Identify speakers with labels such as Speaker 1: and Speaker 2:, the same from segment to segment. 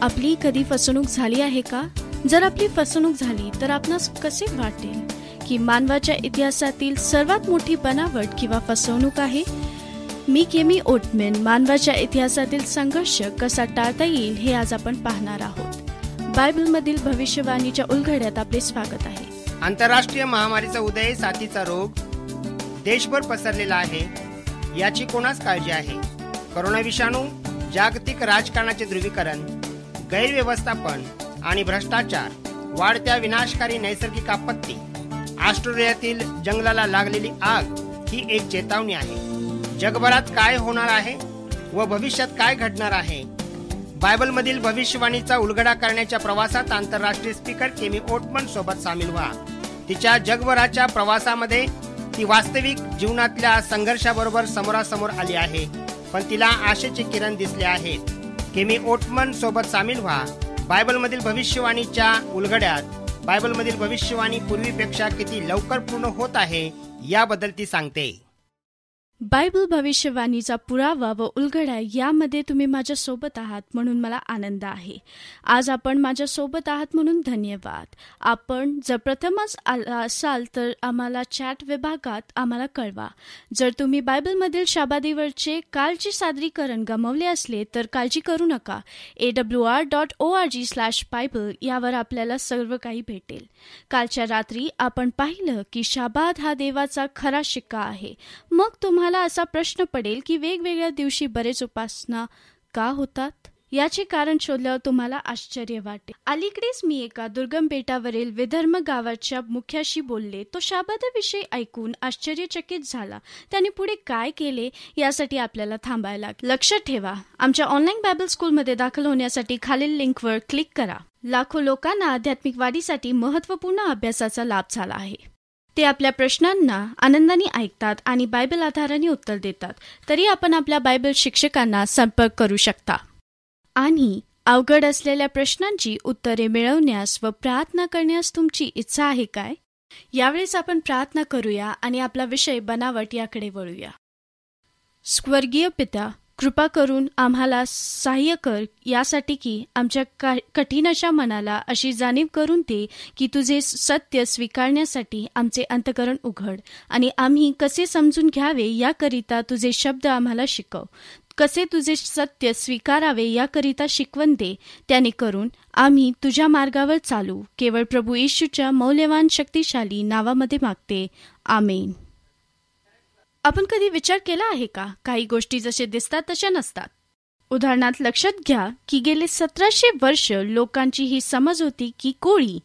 Speaker 1: आपली कधी फसवणूक झाली आहे का? जर आपली फसवणूक झाली तर आपणास कसे वाटेल? की मानवाच्या इतिहासातील सर्वात मोठी बनावट किंवा फसवणूक आहे? मी केमी ओटमेन मानवाच्या इतिहासातील संघर्ष कसा टाळता येईल हे आज आपण पाहणार आहोत. बायबलमधील भविष्यवाणीच्या उलघड्यात आपले स्वागत आहे.
Speaker 2: आंतरराष्ट्रीय महामारीचा उदय साथीचा रोग देशभर पसरलेला आहे याची कोणाच काळजी आहे? करोना विषाणू जागतिक राजकारणाचे ध्रुवीकरण गैरव्यवस्थापन आणि भ्रष्टाचार वाढत्या विनाशकारी नैसर्गिक आपत्ती ऑस्ट्रेलियातील जंगलाला लागलेली आग ही एक चेतावणी आहे. जगभरात काय होणार आहे व भविष्यात काय घडणार आहे? बायबलमधील भविष्यवाणीचा उलगडा करण्याच्या प्रवासात आंतरराष्ट्रीय स्पीकर केमी ओटमन सोबत सामील व्हा. तिच्या जगभराच्या प्रवासामध्ये ती वास्तविक जीवनातल्या संघर्षाबरोबर समोरासमोर आली आहे पण तिला आशेचे किरण दिसले आहेत. केमी ओटमन सोबत सामील व्हा. बायबलमधील भविष्यवाणीच्या उलगड्यात बायबलमधील भविष्यवाणी पूर्वीपेक्षा किती लवकर पूर्ण होत आहे याबद्दल ती सांगते.
Speaker 1: बायबल भविष्यवाणीचा पुरावा व उलगडा यामध्ये तुम्ही माझ्यासोबत आहात म्हणून मला आनंद आहे. आज आपण माझ्या सोबत आहात म्हणून धन्यवाद. आपण जर प्रथमच आला असाल तर आम्हाला चॅट विभागात आम्हाला कळवा. जर तुम्ही बायबलमधील शाबादीवरचे कालचे सादरीकरण गमावले असले तर काळजी करू नका. A W R dot O R G slash Bible यावर आपल्याला सर्व काही भेटेल. कालच्या रात्री आपण पाहिलं की शाबाद हा देवाचा खरा शिक्का आहे. मग तुम्हाला तुम्हाला असा प्रश्न पडेल की वेगवेगळ्या दिवशी बरेच उपासना का होतात? याचे कारण शोधल्यावर तुम्हाला आश्चर्य वाटेल. अलीकडेच मी एका दुर्गम बेटावरील विधर्म गावाच्या मुख्याशी बोलले. तो शाबादाविषयी ऐकून आश्चर्यचकित झाला. त्याने पुढे काय केले यासाठी आपल्याला थांबायला लक्षात ठेवा आमच्या ऑनलाईन बायबल स्कूलमध्ये दाखल होण्यासाठी खालील लिंकवर क्लिक करा. लाखो लोकांना आध्यात्मिक वाढीसाठी महत्त्वपूर्ण अभ्यासाचा लाभ झाला आहे. ते आपल्या प्रश्नांना आनंदाने ऐकतात आणि बायबल आधाराने उत्तर देतात. तरी आपण आपल्या बायबल शिक्षकांना संपर्क करू शकता. आणि अवघड असलेल्या प्रश्नांची उत्तरे मिळवण्यास व प्रार्थना करण्यास तुमची इच्छा आहे काय? यावेळेस आपण प्रार्थना करूया आणि आपला विषय बनावट याकडे वळूया. स्वर्गीय पिता कृपा करून आम्हाला सहाय्य कर यासाठी की आमच्या का कठीण अशा मनाला अशी जाणीव करून दे की तुझे सत्य स्वीकारण्यासाठी आमचे अंतकरण उघड. आणि आम्ही कसे समजून घ्यावे याकरिता तुझे शब्द आम्हाला शिकव. कसे तुझे सत्य स्वीकारावे याकरिता शिकवण दे. त्याने करून आम्ही तुझ्या मार्गावर चालू. केवळ प्रभू येशूच्या मौल्यवान शक्तिशाली नावामध्ये मागते. आमेन. आपण कधी विचार केला आहे का? काही गोष्टी जसे दिसतात तशा नसतात. उदाहरणार्थ लक्षात घ्या की गेले सतराशे वर्ष लोकांची ही समज होती की कोळी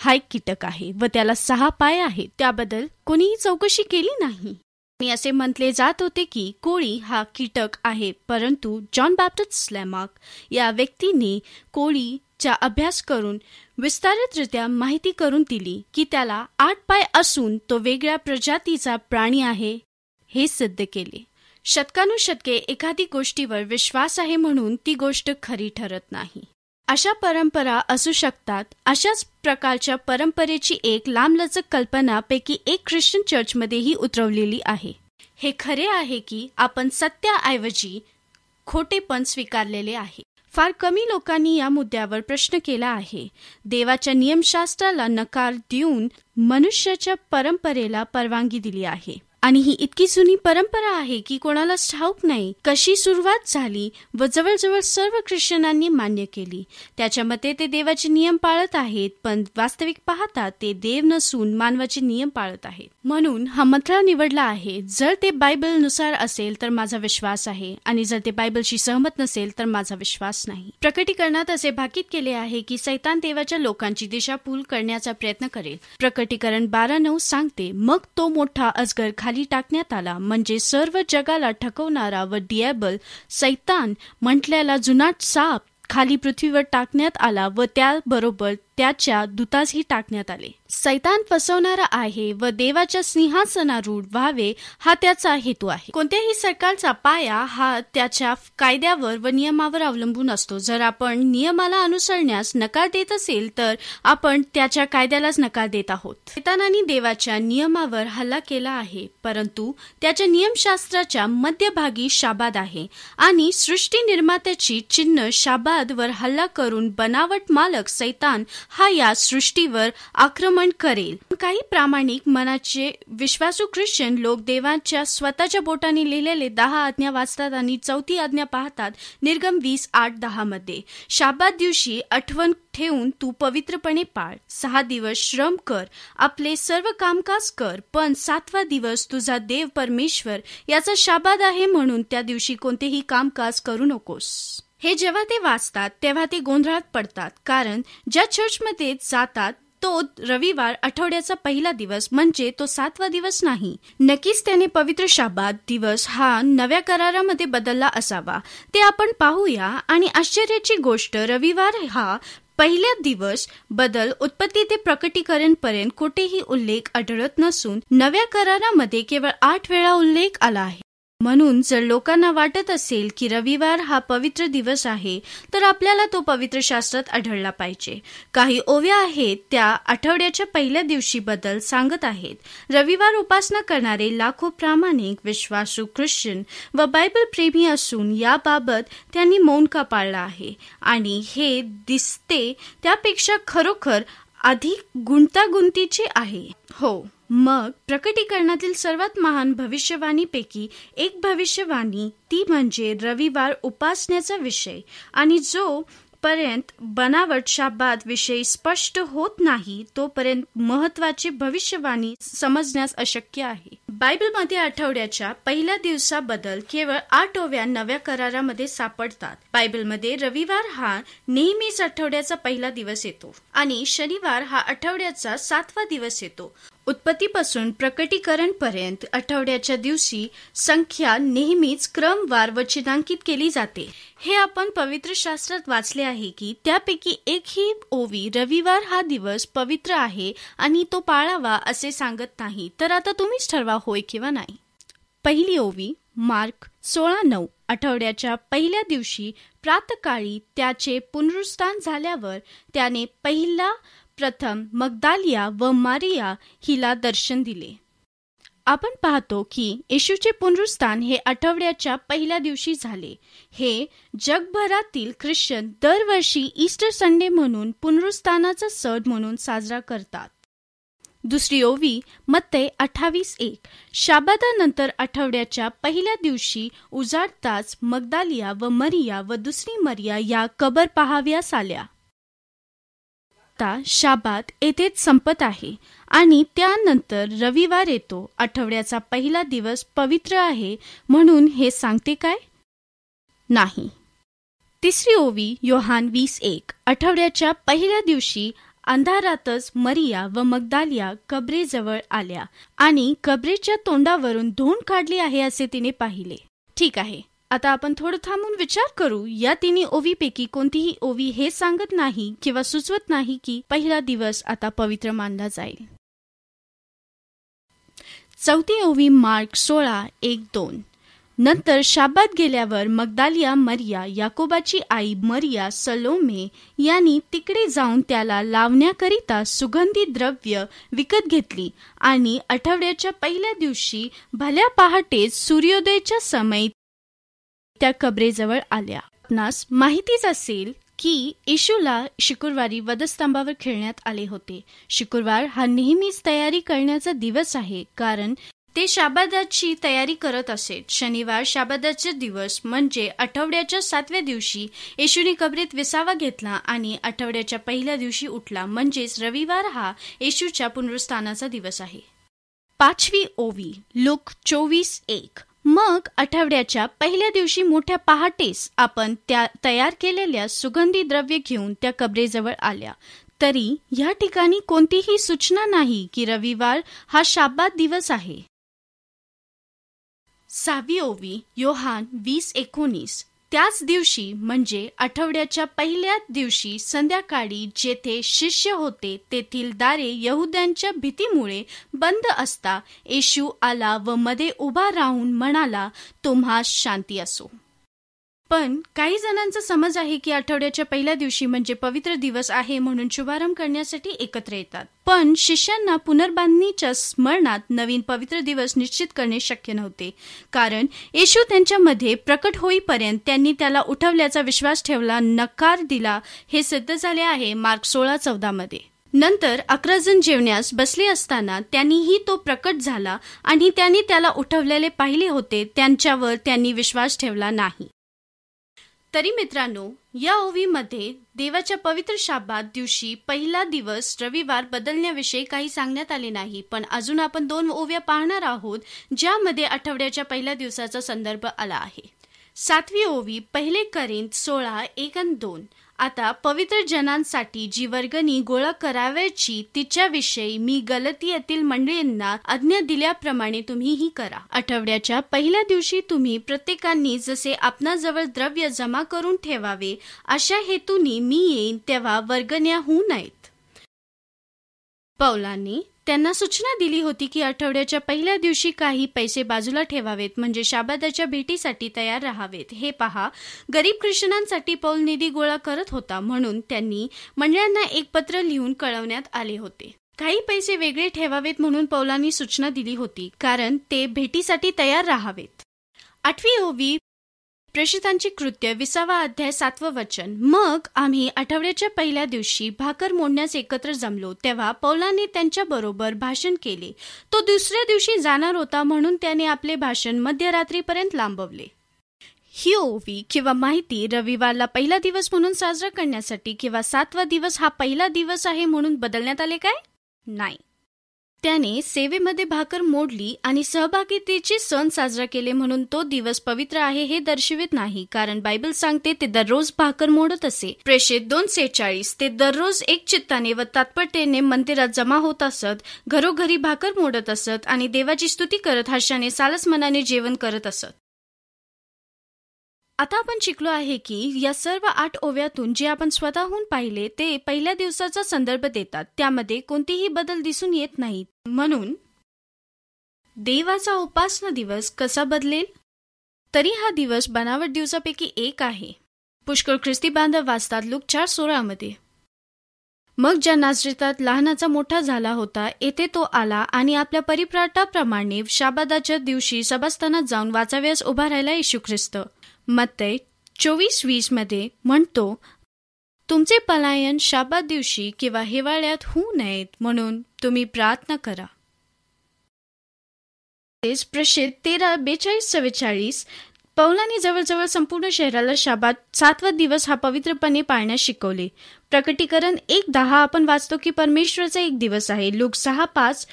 Speaker 1: हा एक कीटक आहे व त्याला सहा पाय आहेत. त्याबद्दल कोणीही चौकशी केली नाही. आणि असे म्हटले जात होते की कोळी हा कीटक आहे परंतु जॉन बॅप्टिस्ट स्लॅमार्क या व्यक्तीने कोळीचा अभ्यास करून विस्तारितरित्या माहिती करून दिली की त्याला आठ पाय असून तो वेगळ्या प्रजातीचा प्राणी आहे. हे सिद्ध केले. शतकानुशतके एखादी गोष्टीवर विश्वास आहे म्हणून ती गोष्ट खरी ठरत नाही. अशा परंपरा असू शकतात. अशाच प्रकारच्या परंपरेची एक लांबलचक कल्पना पैकी एक ख्रिश्चन चर्चमध्येही उतरवलेली आहे. हे खरे आहे की आपण सत्याऐवजी खोटेपण स्वीकारलेले आहे. फार कमी लोकांनी या मुद्द्यावर प्रश्न केला आहे. देवाच्या नियमशास्त्राला नकार देऊन मनुष्याच्या परंपरेला परवानगी दिली आहे. आणि ही इतकी जुनी परंपरा आहे की कोणाला ठाऊक नाही कशी सुरुवात झाली व जवळजवळ सर्व ख्रिश्चनांनी मान्य केली. त्याच्या मते ते देवाचे नियम पाळत आहेत पण वास्तविक पाहता ते देव नसून मानवाचे नियम पाळत आहेत. म्हणून हा मंत्रा निवडला आहे जर ते बायबलनुसार असेल तर माझा विश्वास आहे आणि जर ते बायबलशी सहमत नसेल तर माझा विश्वास नाही. प्रकटीकरणात असे भाकीत केले आहे की सैतान देवाच्या लोकांची दिशाभूल करण्याचा प्रयत्न करेल. प्रकटीकरण बारा नऊ सांगते मग तो मोठा अजगर खाली टाकण्यात आला. म्हणजे सर्व जगाला ठकवणारा व डिएबल सैतान म्हटल्याला जुनाट साप खाली पृथ्वीवर टाकण्यात आला व त्याबरोबर त्याच्या दूतासही टाकण्यात आले. सैतान फसवणारा आहे व देवाच्या सिंहासनारूढ व्हावे हा त्याचा हेतू आहे. कोणत्याही सरकारचा पाया हा त्याच्या कायद्यावर व नियमावर अवलंबून असतो. जर आपण नियमाला अनुसरण्यास नकार देत असेल तर आपण त्याच्या कायद्यालाच नकार देत आहोत. सैतानाने देवाच्या नियमावर हल्ला केला आहे परंतु त्याच्या नियमशास्त्राच्या मध्यभागी शाबाद आहे आणि सृष्टी निर्मात्याची चिन्ह शाबाद वर हल्ला करून बनावट मालक सैतान हा या सृष्टीवर आक्रमण करेल. काही प्रामाणिक मनाचे विश्वासू ख्रिश्चन लोक देवांच्या स्वतःच्या बोटाने लिहिलेले दहा आज्ञा वाचतात आणि चौथी आज्ञा पाहतात निर्गम वीस आठ दहा मध्ये शाबाद दिवशी आठवण ठेवून तू पवित्रपणे पाळ. सहा दिवस श्रम कर आपले सर्व कामकाज कर पण सातवा दिवस तुझा देव परमेश्वर याचा शाबाद आहे म्हणून त्या दिवशी कोणतेही कामकाज करू नकोस. हे जेव्हा ते वाचतात तेव्हा ते गोंधळात पडतात. कारण ज्या चर्चमध्ये जातात तो रविवार आठवड्याचा पहिला दिवस म्हणजे तो सातवा दिवस नाही. नक्कीच त्याने पवित्र शाबाद दिवस हा नव्या करारामध्ये बदलला असावा. ते आपण पाहूया आणि आश्चर्याची गोष्ट रविवार हा पहिल्या दिवस बदल उत्पत्ती ते प्रकटीकरण पर्यंत कुठेही उल्लेख आढळत नसून नव्या करारामध्ये केवळ आठ वेळा उल्लेख आला आहे. म्हणून जर लोकांना वाटत असेल की रविवार हा पवित्र दिवस आहे तर आपल्याला तो पवित्र शास्त्रात आढळला पाहिजे. काही ओव्या आहेत त्या आठवड्याच्या पहिल्या दिवशी बद्दल सांगत आहेत. रविवार उपासना करणारे लाखो प्रामाणिक विश्वासू ख्रिश्चन व बायबल प्रेमी असून याबाबत त्यांनी मौन का पाळला आहे? आणि हे दिसते त्यापेक्षा खरोखर अधिक गुंतागुंतीचे आहे. हो. मग प्रकटीकरणातील सर्वात महान भविष्यवाणीपैकी एक भविष्यवाणी ती म्हणजे रविवार उपासण्याचा विषय. आणि जो पर्यंत बनावट शाबाद विषयी स्पष्ट होत नाही तोपर्यंत महत्वाची भविष्यवाणी समजण्यास अशक्य आहे. बायबलमध्ये आठवड्याच्या पहिल्या दिवसाबद्दल केवळ आठ ओव्या नव्या करारामध्ये सापडतात. बायबलमध्ये रविवार हा नेहमीच आठवड्याचा पहिला दिवस येतो. आणि शनिवार हा आठवड्याचा सातवा दिवस येतो. उत्पत्तीपासून प्रकटीकरण पर्यंत आठवड्याच्या दिवशी संख्या नेहमीच क्रमवार व चिन्हांकित केली जाते. हे आपण पवित्र शास्त्रात वाचले आहे की त्यापैकी एकही ओवी रविवार हा दिवस पवित्र आहे आणि तो पाळावा असे सांगत नाही. तर आता तुम्हीच ठरवा होय किंवा नाही. पहिली ओवी मार्क सोळा नऊ आठवड्याच्या पहिल्या दिवशी प्रातकाळी त्याचे पुनरुस्थान झाल्यावर त्याने पहिला प्रथम मगदालिया व मारिया हिला दर्शन दिले. आपण पाहतो की येशूचे पुनरुस्थान हे आठवड्याच्या पहिल्या दिवशी झाले. हे जगभरातील ख्रिश्चन दरवर्षी ईस्टर संडे म्हणून पुनरुस्थानाचा सण म्हणून साजरा करतात. दुसरी ओवी मत्ते अठ्ठावीस एक. शाबादानंतर आठवड्याच्या पहिल्या दिवशी उजाडताच मगदालिया व मरिया व दुसरी मरिया या कबर पहाव्यास आल्या. आता शाबात येथेच संपत आहे. आणि त्यानंतर रविवार येतो. आठवड्याचा पहिला दिवस पवित्र आहे म्हणून हे सांगते काय? नाही. तिसरी ओवी योहान वीस एक. आठवड्याच्या पहिल्या दिवशी अंधारातच मरिया व मगदालिया कबरेजवळ आल्या आणि कबरेच्या तोंडावरून धोंड काढली आहे असे तिने पाहिले. ठीक आहे. आता आपण थोडं थांबून विचार करू. या तिन्ही ओवीपैकी कोणतीही ओवी हे सांगत नाही किंवा सुचवत नाही की पहिला दिवस आता पवित्र मानला जाईल. चौथी ओवी मार्क सोळा एक दोन. नंतर शाबात गेल्यावर मगदालिया मरिया याकोबाची आई मरिया सलोमे यांनी तिकडे जाऊन त्याला लावण्याकरिता सुगंधी द्रव्य विकत घेतली आणि आठवड्याच्या पहिल्या दिवशी भल्या पहाटेच सूर्योदयाच्या समय त्या कबरेजवळ आल्या. आपणास माहितीच असेल की येशूला शुक्रवारी वधस्तंभावर खेळण्यात आले होते. शुक्रवार हा नेहमीच तयारी करण्याचा दिवस आहे कारण ते शाबादाची तयारी करत असेल. शनिवार शाबादाचे दिवस म्हणजे आठवड्याच्या सातव्या दिवशी येशूने कबरीत विसावा घेतला आणि आठवड्याच्या पहिल्या दिवशी उठला. म्हणजेच रविवार हा येशूच्या पुनरुस्थानाचा दिवस आहे. पाचवी ओवी लुक चोवीस एक. मग आठवड्याच्या पहिल्या दिवशी मोठ्या पहाटेस आपण त्या तयार केलेल्या सुगंधी द्रव्य घेऊन त्या कबरेजवळ आल्या. तरी या ठिकाणी कोणतीही सूचना नाही की रविवार हा शाबाद दिवस आहे. सावी ओवी योहान वीस एकोणीस. त्याच दिवशी म्हणजे आठवड्याच्या पहिल्या दिवशी संध्याकाळी जेथे शिष्य होते तेथील दारे यहुद्यांच्या भीतीमुळे बंद असता येशू आला व मध्ये उभा राहून म्हणाला तुम्हा शांती असो. पण काही जणांचा समज आहे की आठवड्याच्या पहिल्या दिवशी म्हणजे पवित्र दिवस आहे म्हणून शुभारंभ करण्यासाठी एकत्र येतात. पण शिष्यांना पुनर्बांधणीच्या स्मरणात नवीन पवित्र दिवस निश्चित करणे शक्य नव्हते. कारण येशू त्यांच्यामध्ये प्रकट होईपर्यंत त्यांनी त्याला उठवल्याचा विश्वास ठेवला नकार दिला हे सिद्ध झाले आहे मार्क सोळा चौदा मध्ये. नंतर अकरा जण जेवण्यास बसले असताना त्यांनीही तो प्रकट झाला आणि त्यांनी त्याला उठवलेले पाहिले होते त्यांच्यावर त्यांनी विश्वास ठेवला नाही. तरी मित्रांनो या ओवीमध्ये देवाच्या पवित्र शाबात दिवशी पहिला दिवस रविवार बदलण्याविषयी काही सांगण्यात आले नाही पण अजून आपण दोन ओव्या पाहणार आहोत ज्यामध्ये आठवड्याच्या पहिल्या दिवसाचा संदर्भ आला आहे. सातवी ओवी पहिले करीन सोळा एक दोन. आता पवित्र जनांसाठी जी वर्गणी गोळा करावयाची तिच्याविषयी मी गलती येथील मंडळींना आज्ञा दिल्याप्रमाणे तुम्हीही करा. आठवड्याच्या पहिल्या दिवशी तुम्ही प्रत्येकांनी जसे आपणाजवळ द्रव्य जमा करून ठेवावे अशा हेतूनी मी येईन तेव्हा वर्गण्या होऊ नयेत. पौलांनी त्यांना सूचना दिली होती की आठवड्याच्या पहिल्या दिवशी काही पैसे बाजूला ठेवावेत म्हणजे शाबादाच्या भेटीसाठी तयार राहावेत. हे पहा गरीब कृष्णांसाठी पौल निधी गोळा करत होता म्हणून त्यांनी मंडळांना एक पत्र लिहून कळवण्यात आले होते. काही पैसे वेगळे ठेवावेत म्हणून पौलांनी सूचना दिली होती कारण ते भेटीसाठी तयार राहावेत. आठवी ओवी प्रेषितांची कृत्य विसावा अध्याय सातवं वचन. मग आम्ही आठवड्याच्या पहिल्या दिवशी भाकर मोडण्यास एकत्र जमलो. तेव्हा पौलाने त्यांच्या बरोबर भाषण केले. तो दुसऱ्या दिवशी जाणार होता म्हणून त्याने आपले भाषण मध्यरात्रीपर्यंत लांबवले. ही ओवी किंवा माहिती रविवारला पहिला दिवस म्हणून साजरा करण्यासाठी किंवा सातवा दिवस हा पहिला दिवस आहे म्हणून बदलण्यात आले काय? नाही. त्याने सेवेमध्ये भाकर मोडली आणि सहभागितेचे सण साजरा केले म्हणून तो दिवस पवित्र आहे हे दर्शवित नाही कारण बायबल सांगते ते दररोज भाकर मोडत असे. प्रेषित दोन सेचाळीस ते दररोज एक चित्ताने व तात्परतेने मंदिरात जमा होत असत घरोघरी भाकर मोडत असत आणि देवाची स्तुती करत हर्षाने सालस मनाने जेवण करत असत. आता आपण शिकलो आहे की या सर्व आठ ओव्यातून जे आपण स्वतःहून पाहिले ते पहिल्या दिवसाचा संदर्भ देतात. त्यामध्ये कोणतेही बदल दिसून येत नाहीत. म्हणून देवाचा उपासना दिवस कसा बदलेल? तरी हा दिवस बनावट दिवसापैकी एक आहे. पुष्कळ ख्रिस्ती बांधव वाचतात लुक चार सोळामध्ये. मग ज्या नाजरेतात लहानाचा मोठा झाला होता येथे तो आला आणि आपल्या परिप्राटाप्रमाणे शाबादाच्या दिवशी सभास्थानात जाऊन वाचाव्यास उभा राहिला येशू ख्रिस्त. मत्तय चोवीस वीसमध्ये म्हणतो तुमचे पलायन शाबाद दिवशी किंवा हिवाळ्यात होऊ नयेत म्हणून तुम्ही प्रार्थना करा. प्रसिद्ध तेरा बेचाळीस चव्वेचाळीस पौलानी जवळजवळ संपूर्ण शहराला शाबात सातवा दिवस हा पवित्रपणे पाळण्यास शिकवले. प्रकटीकरण एक दहा आपण वाचतो की परमेश्वराचा एक दिवस आहे. लोक सहा पाच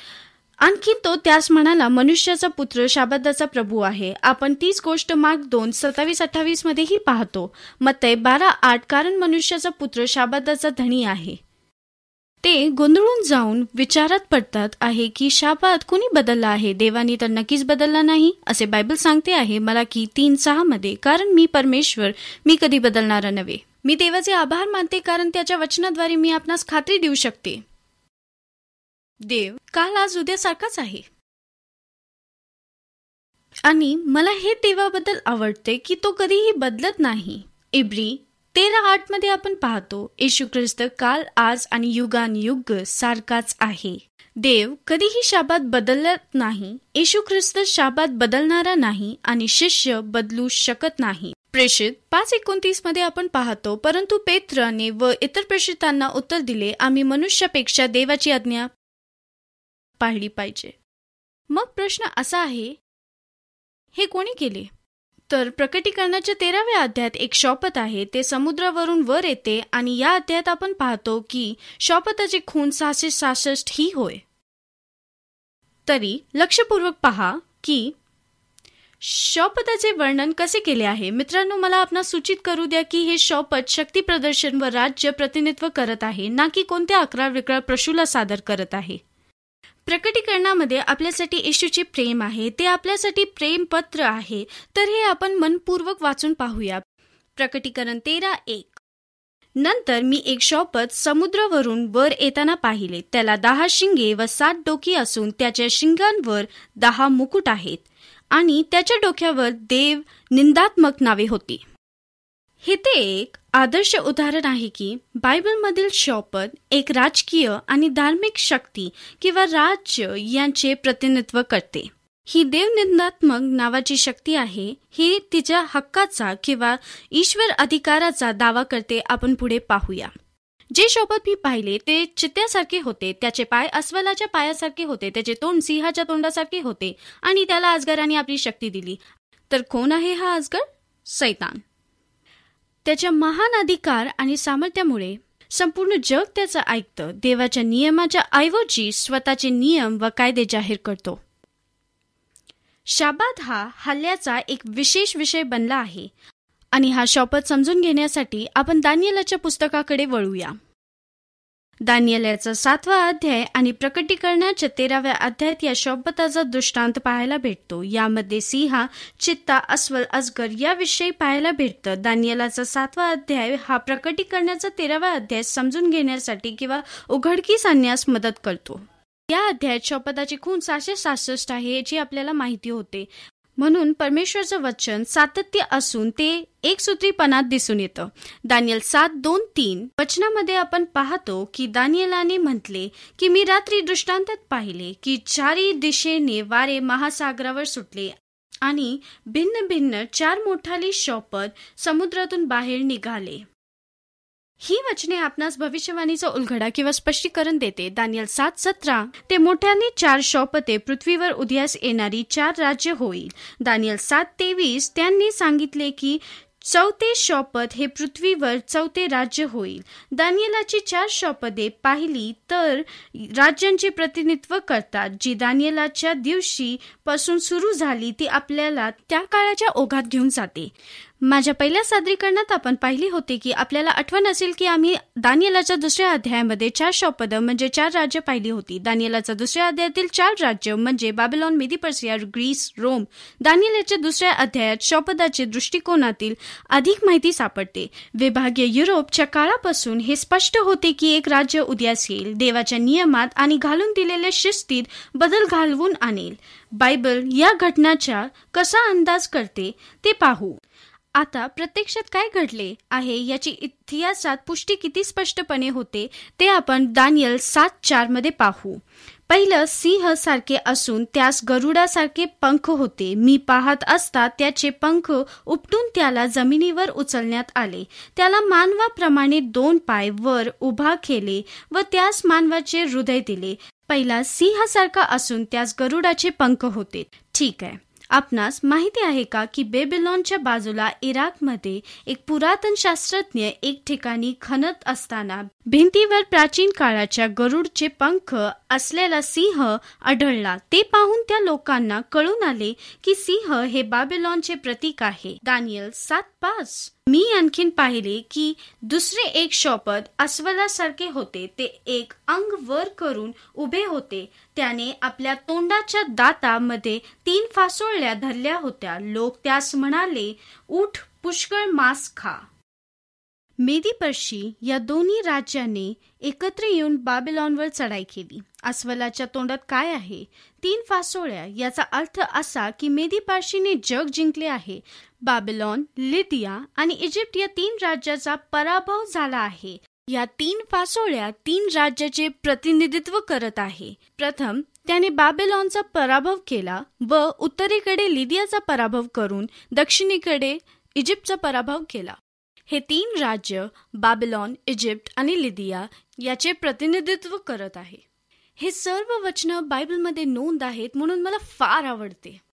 Speaker 1: आणखी तो त्यास म्हणाला मनुष्याचा पुत्र शाबदाचा प्रभू आहे. आपण तीच गोष्ट माग दोन सत्तावीस अठ्ठावीस मध्येही पाहतो. मते बारा आठ कारण मनुष्याचा पुत्र शाबादाचा धनी आहे. ते गोंधळून जाऊन विचारात पडतात आहे की शाबाद कुणी बदलला आहे? देवानी तर नक्कीच बदलला नाही? असे बायबल सांगते आहे मला की तीन सहा मध्ये कारण मी परमेश्वर मी कधी बदलणारा नव्हे. मी देवाचे आभार मानते कारण त्याच्या वचनाद्वारे मी आपणास खात्री देऊ शकते. देव काल आज उद्यासारखाच आहे. आणि मला हे देवाबद्दल आवडते की तो कधीही बदलत नाही. इब्री तेरा आठमध्ये आपण पाहतो येशू ख्रिस्त काल आज आणि युगान युग सारखाच आहे. देव कधीही शाबात बदलत नाही येशू ख्रिस्त शाबात बदलणारा नाही आणि शिष्य बदलू शकत नाही. प्रेषित पाच एकोणतीसमध्ये आपण पाहतो परंतु पेत्राने व इतर प्रेषितांना उत्तर दिले आम्ही मनुष्यापेक्षा देवाची आज्ञा पाहिली पाहिजे. मग प्रश्न असा आहे हे कोणी केले? तर प्रकटीकरणाच्या तेराव्या अध्यायात एक शॉपत आहे ते समुद्रावरून वर येते आणि या अध्यायात आपण पाहतो की शॉपताचे खून सहाशे सहासष्ट ही होय. तरी लक्षपूर्वक पहा की शौपताचे वर्णन कसे केले आहे? मित्रांनो मला आपण सूचित करू द्या की हे शौपत शक्ती प्रदर्शन व राज्य प्रतिनिधित्व करत आहे ना की कोणत्या अकरा विकरा प्रशूला सादर करत आहे. प्रकटीकरणामध्ये आपल्यासाठी येशूचे प्रेम आहे ते आपल्यासाठी प्रेमपत्र आहे. तर हे आपण मनपूर्वक वाचून पाहूया. प्रकटीकरण तेरा एक. नंतर मी एक शॉपत समुद्रावरून वर येताना पाहिले. त्याला दहा शिंगे व सात डोकी असून त्याच्या शिंगांवर दहा मुकुट आहेत. आणि त्याच्या डोक्यावर देव निंदात्मक नावे होती. हे ते एक आदर्श उदाहरण आहे की बायबलमधील शॉपत एक राजकीय आणि धार्मिक शक्ती किंवा राज्य यांचे प्रतिनिधित्व करते. ही देवनिंदात्मक नावाची शक्ती आहे ही तिच्या हक्काचा किंवा ईश्वर अधिकाराचा दावा करते आपण पुढे पाहूया. जे शोभत मी पाहिले ते चित्त्यासारखे होते त्याचे पाय अस्वलाच्या पायासारखे होते त्याचे तोंड सिंहाच्या तोंडासारखे होते आणि त्याला अजगराने आपली शक्ती दिली. तर कोण आहे हा अजगर? सैतान. त्याच्या महान अधिकार आणि सामर्थ्यामुळे संपूर्ण जग त्याचं ऐकतं. देवाच्या नियमाच्या ऐवजी स्वतःचे नियम व कायदे जाहीर करतो. शाबाद हा हल्ल्याचा एक विशेष विषय बनला आहे. आणि हा शपथ समजून घेण्यासाठी आपण दानियलाच्या पुस्तकाकडे वळूया. दानियलाचा सातवा अध्याय आणि प्रकटीकरणाच्या तेराव्या अध्यायात या शपथाचा दृष्टांत पाहायला भेटतो. यामध्ये सिंहा चित्ता अस्वल अजगर याविषयी पाहायला भेटतं. दानियलाचा सातवा अध्याय हा प्रकटीकरणाचा तेरावा अध्याय समजून घेण्यासाठी किंवा उघडकीस आणण्यास मदत करतो. या अध्यायात शपथाची खून सहाशे सहासष्ट आहे याची आपल्याला माहिती होते. म्हणून परमेश्वरचं वचन सातत्य असून ते एकसूत्रीपणात दिसून येतं. दानियल सात दोन तीन. वचनामध्ये आपण पाहतो की दानियलाने म्हटले की मी रात्री दृष्टांतात पाहिले की चारी दिशेने वारे महासागरावर सुटले आणि भिन्न भिन्न चार मोठाली शपथ समुद्रातून बाहेर निघाले. ही वचने आपणास भविष्यवाणीचा उलगडा किंवा स्पष्टीकरण देते. दानियल सात सतरा. ते मोठ्याने चार शौपते पृथ्वीवर उदयास येणारी चार राज्य होईल. दानियल सात तेवीस. त्यांनी सांगितले की चौथे शपथ हे पृथ्वीवर चौथे राज्य होईल. दानियलाची चार शौपदे पाहिली तर राज्यांचे प्रतिनिधित्व करतात. जी दानियलाच्या दिवशी पासून सुरू झाली ती आपल्याला त्या काळाच्या ओघात घेऊन जाते. माझ्या पहिल्या सादरीकरणात आपण पाहिली होती की आपल्याला आठवण असेल की आम्ही दानियलाच्या दुसऱ्या अध्यायामध्ये चार शौपद म्हणजे चार राज्य पाहिली होती. दानियलाच्या दुसऱ्या अध्यायातील चार राज्य म्हणजे बाबेलॉन मेदीपर्सिया ग्रीस रोम. दानियलाच्या दुसऱ्या अध्यायात शपदाचे दृष्टिकोनातील अधिक माहिती सापडते. विभागीय युरोपच्या काळापासून हे स्पष्ट होते की एक राज्य उद्यास येईल. देवाच्या नियमात आणि घालून दिलेल्या शिस्तीत बदल घालवून आणेल. बायबल या घटनाच्या कसा अंदाज करते ते पाहू. आता प्रत्यक्षात काय घडले आहे याची इतिहासात पुष्टी किती स्पष्टपणे होते ते आपण दानियल सात चारमध्ये पाहू. पहिलं सिंह सारखे असून त्यास गरुडासारखे पंख होते. मी पाहत असता त्याचे पंख उपटून त्याला जमिनीवर उचलण्यात आले. त्याला मानवाप्रमाणे दोन पाय वर उभा केले व त्यास मानवाचे हृदय दिले. पहिला सिंहासारखा असून त्यास गरुडाचे पंख होते. ठीक आहे. आपणास माहिती आहे का की बेबिलॉनच्या बाजूला इराकमध्ये एक पुरातन शास्त्रज्ञ एक ठिकाणी खणत असताना भिंतीवर प्राचीन काळाच्या गरुडचे पंख असलेला सिंह आढळला. ते पाहून त्या लोकांना कळून आले की सिंह हे बाबेलॉनचे प्रतीक आहे. दानियल सात पाच. मी आणखीन पाहिले की दुसरे एक शॉपद अस्वलासारखे होते. ते एक अंग वर करून उभे होते. त्याने आपल्या तोंडाच्या दातामध्ये तीन फासोळ्या धरल्या होत्या. लोक त्यास म्हणाले उठ पुष्कळ मांस खा. मेदीपर्शी या दोन्ही राज्याने एकत्र येऊन बाबेलॉनवर चढाई केली. अस्वलाच्या तोंडात काय आहे? तीन फासोळ्या. याचा अर्थ असा की मेदीपार्शीने जग जिंकले आहे. बाबेलॉन लिदिया आणि इजिप्त या तीन राज्याचा पराभव झाला आहे. या तीन फासोळ्या तीन राज्याचे प्रतिनिधित्व करत आहे. प्रथम त्याने बाबेलॉनचा पराभव केला व उत्तरेकडे लिदियाचा पराभव करून दक्षिणेकडे इजिप्तचा पराभव केला. हे तीन राज्य बाबिलॉन इजिप्त आणि लिदिया याचे प्रतिनिधित्व करत आहे. हे सर्व वचनं बायबलमध्ये नोंद आहेत म्हणून मला फार आवडते.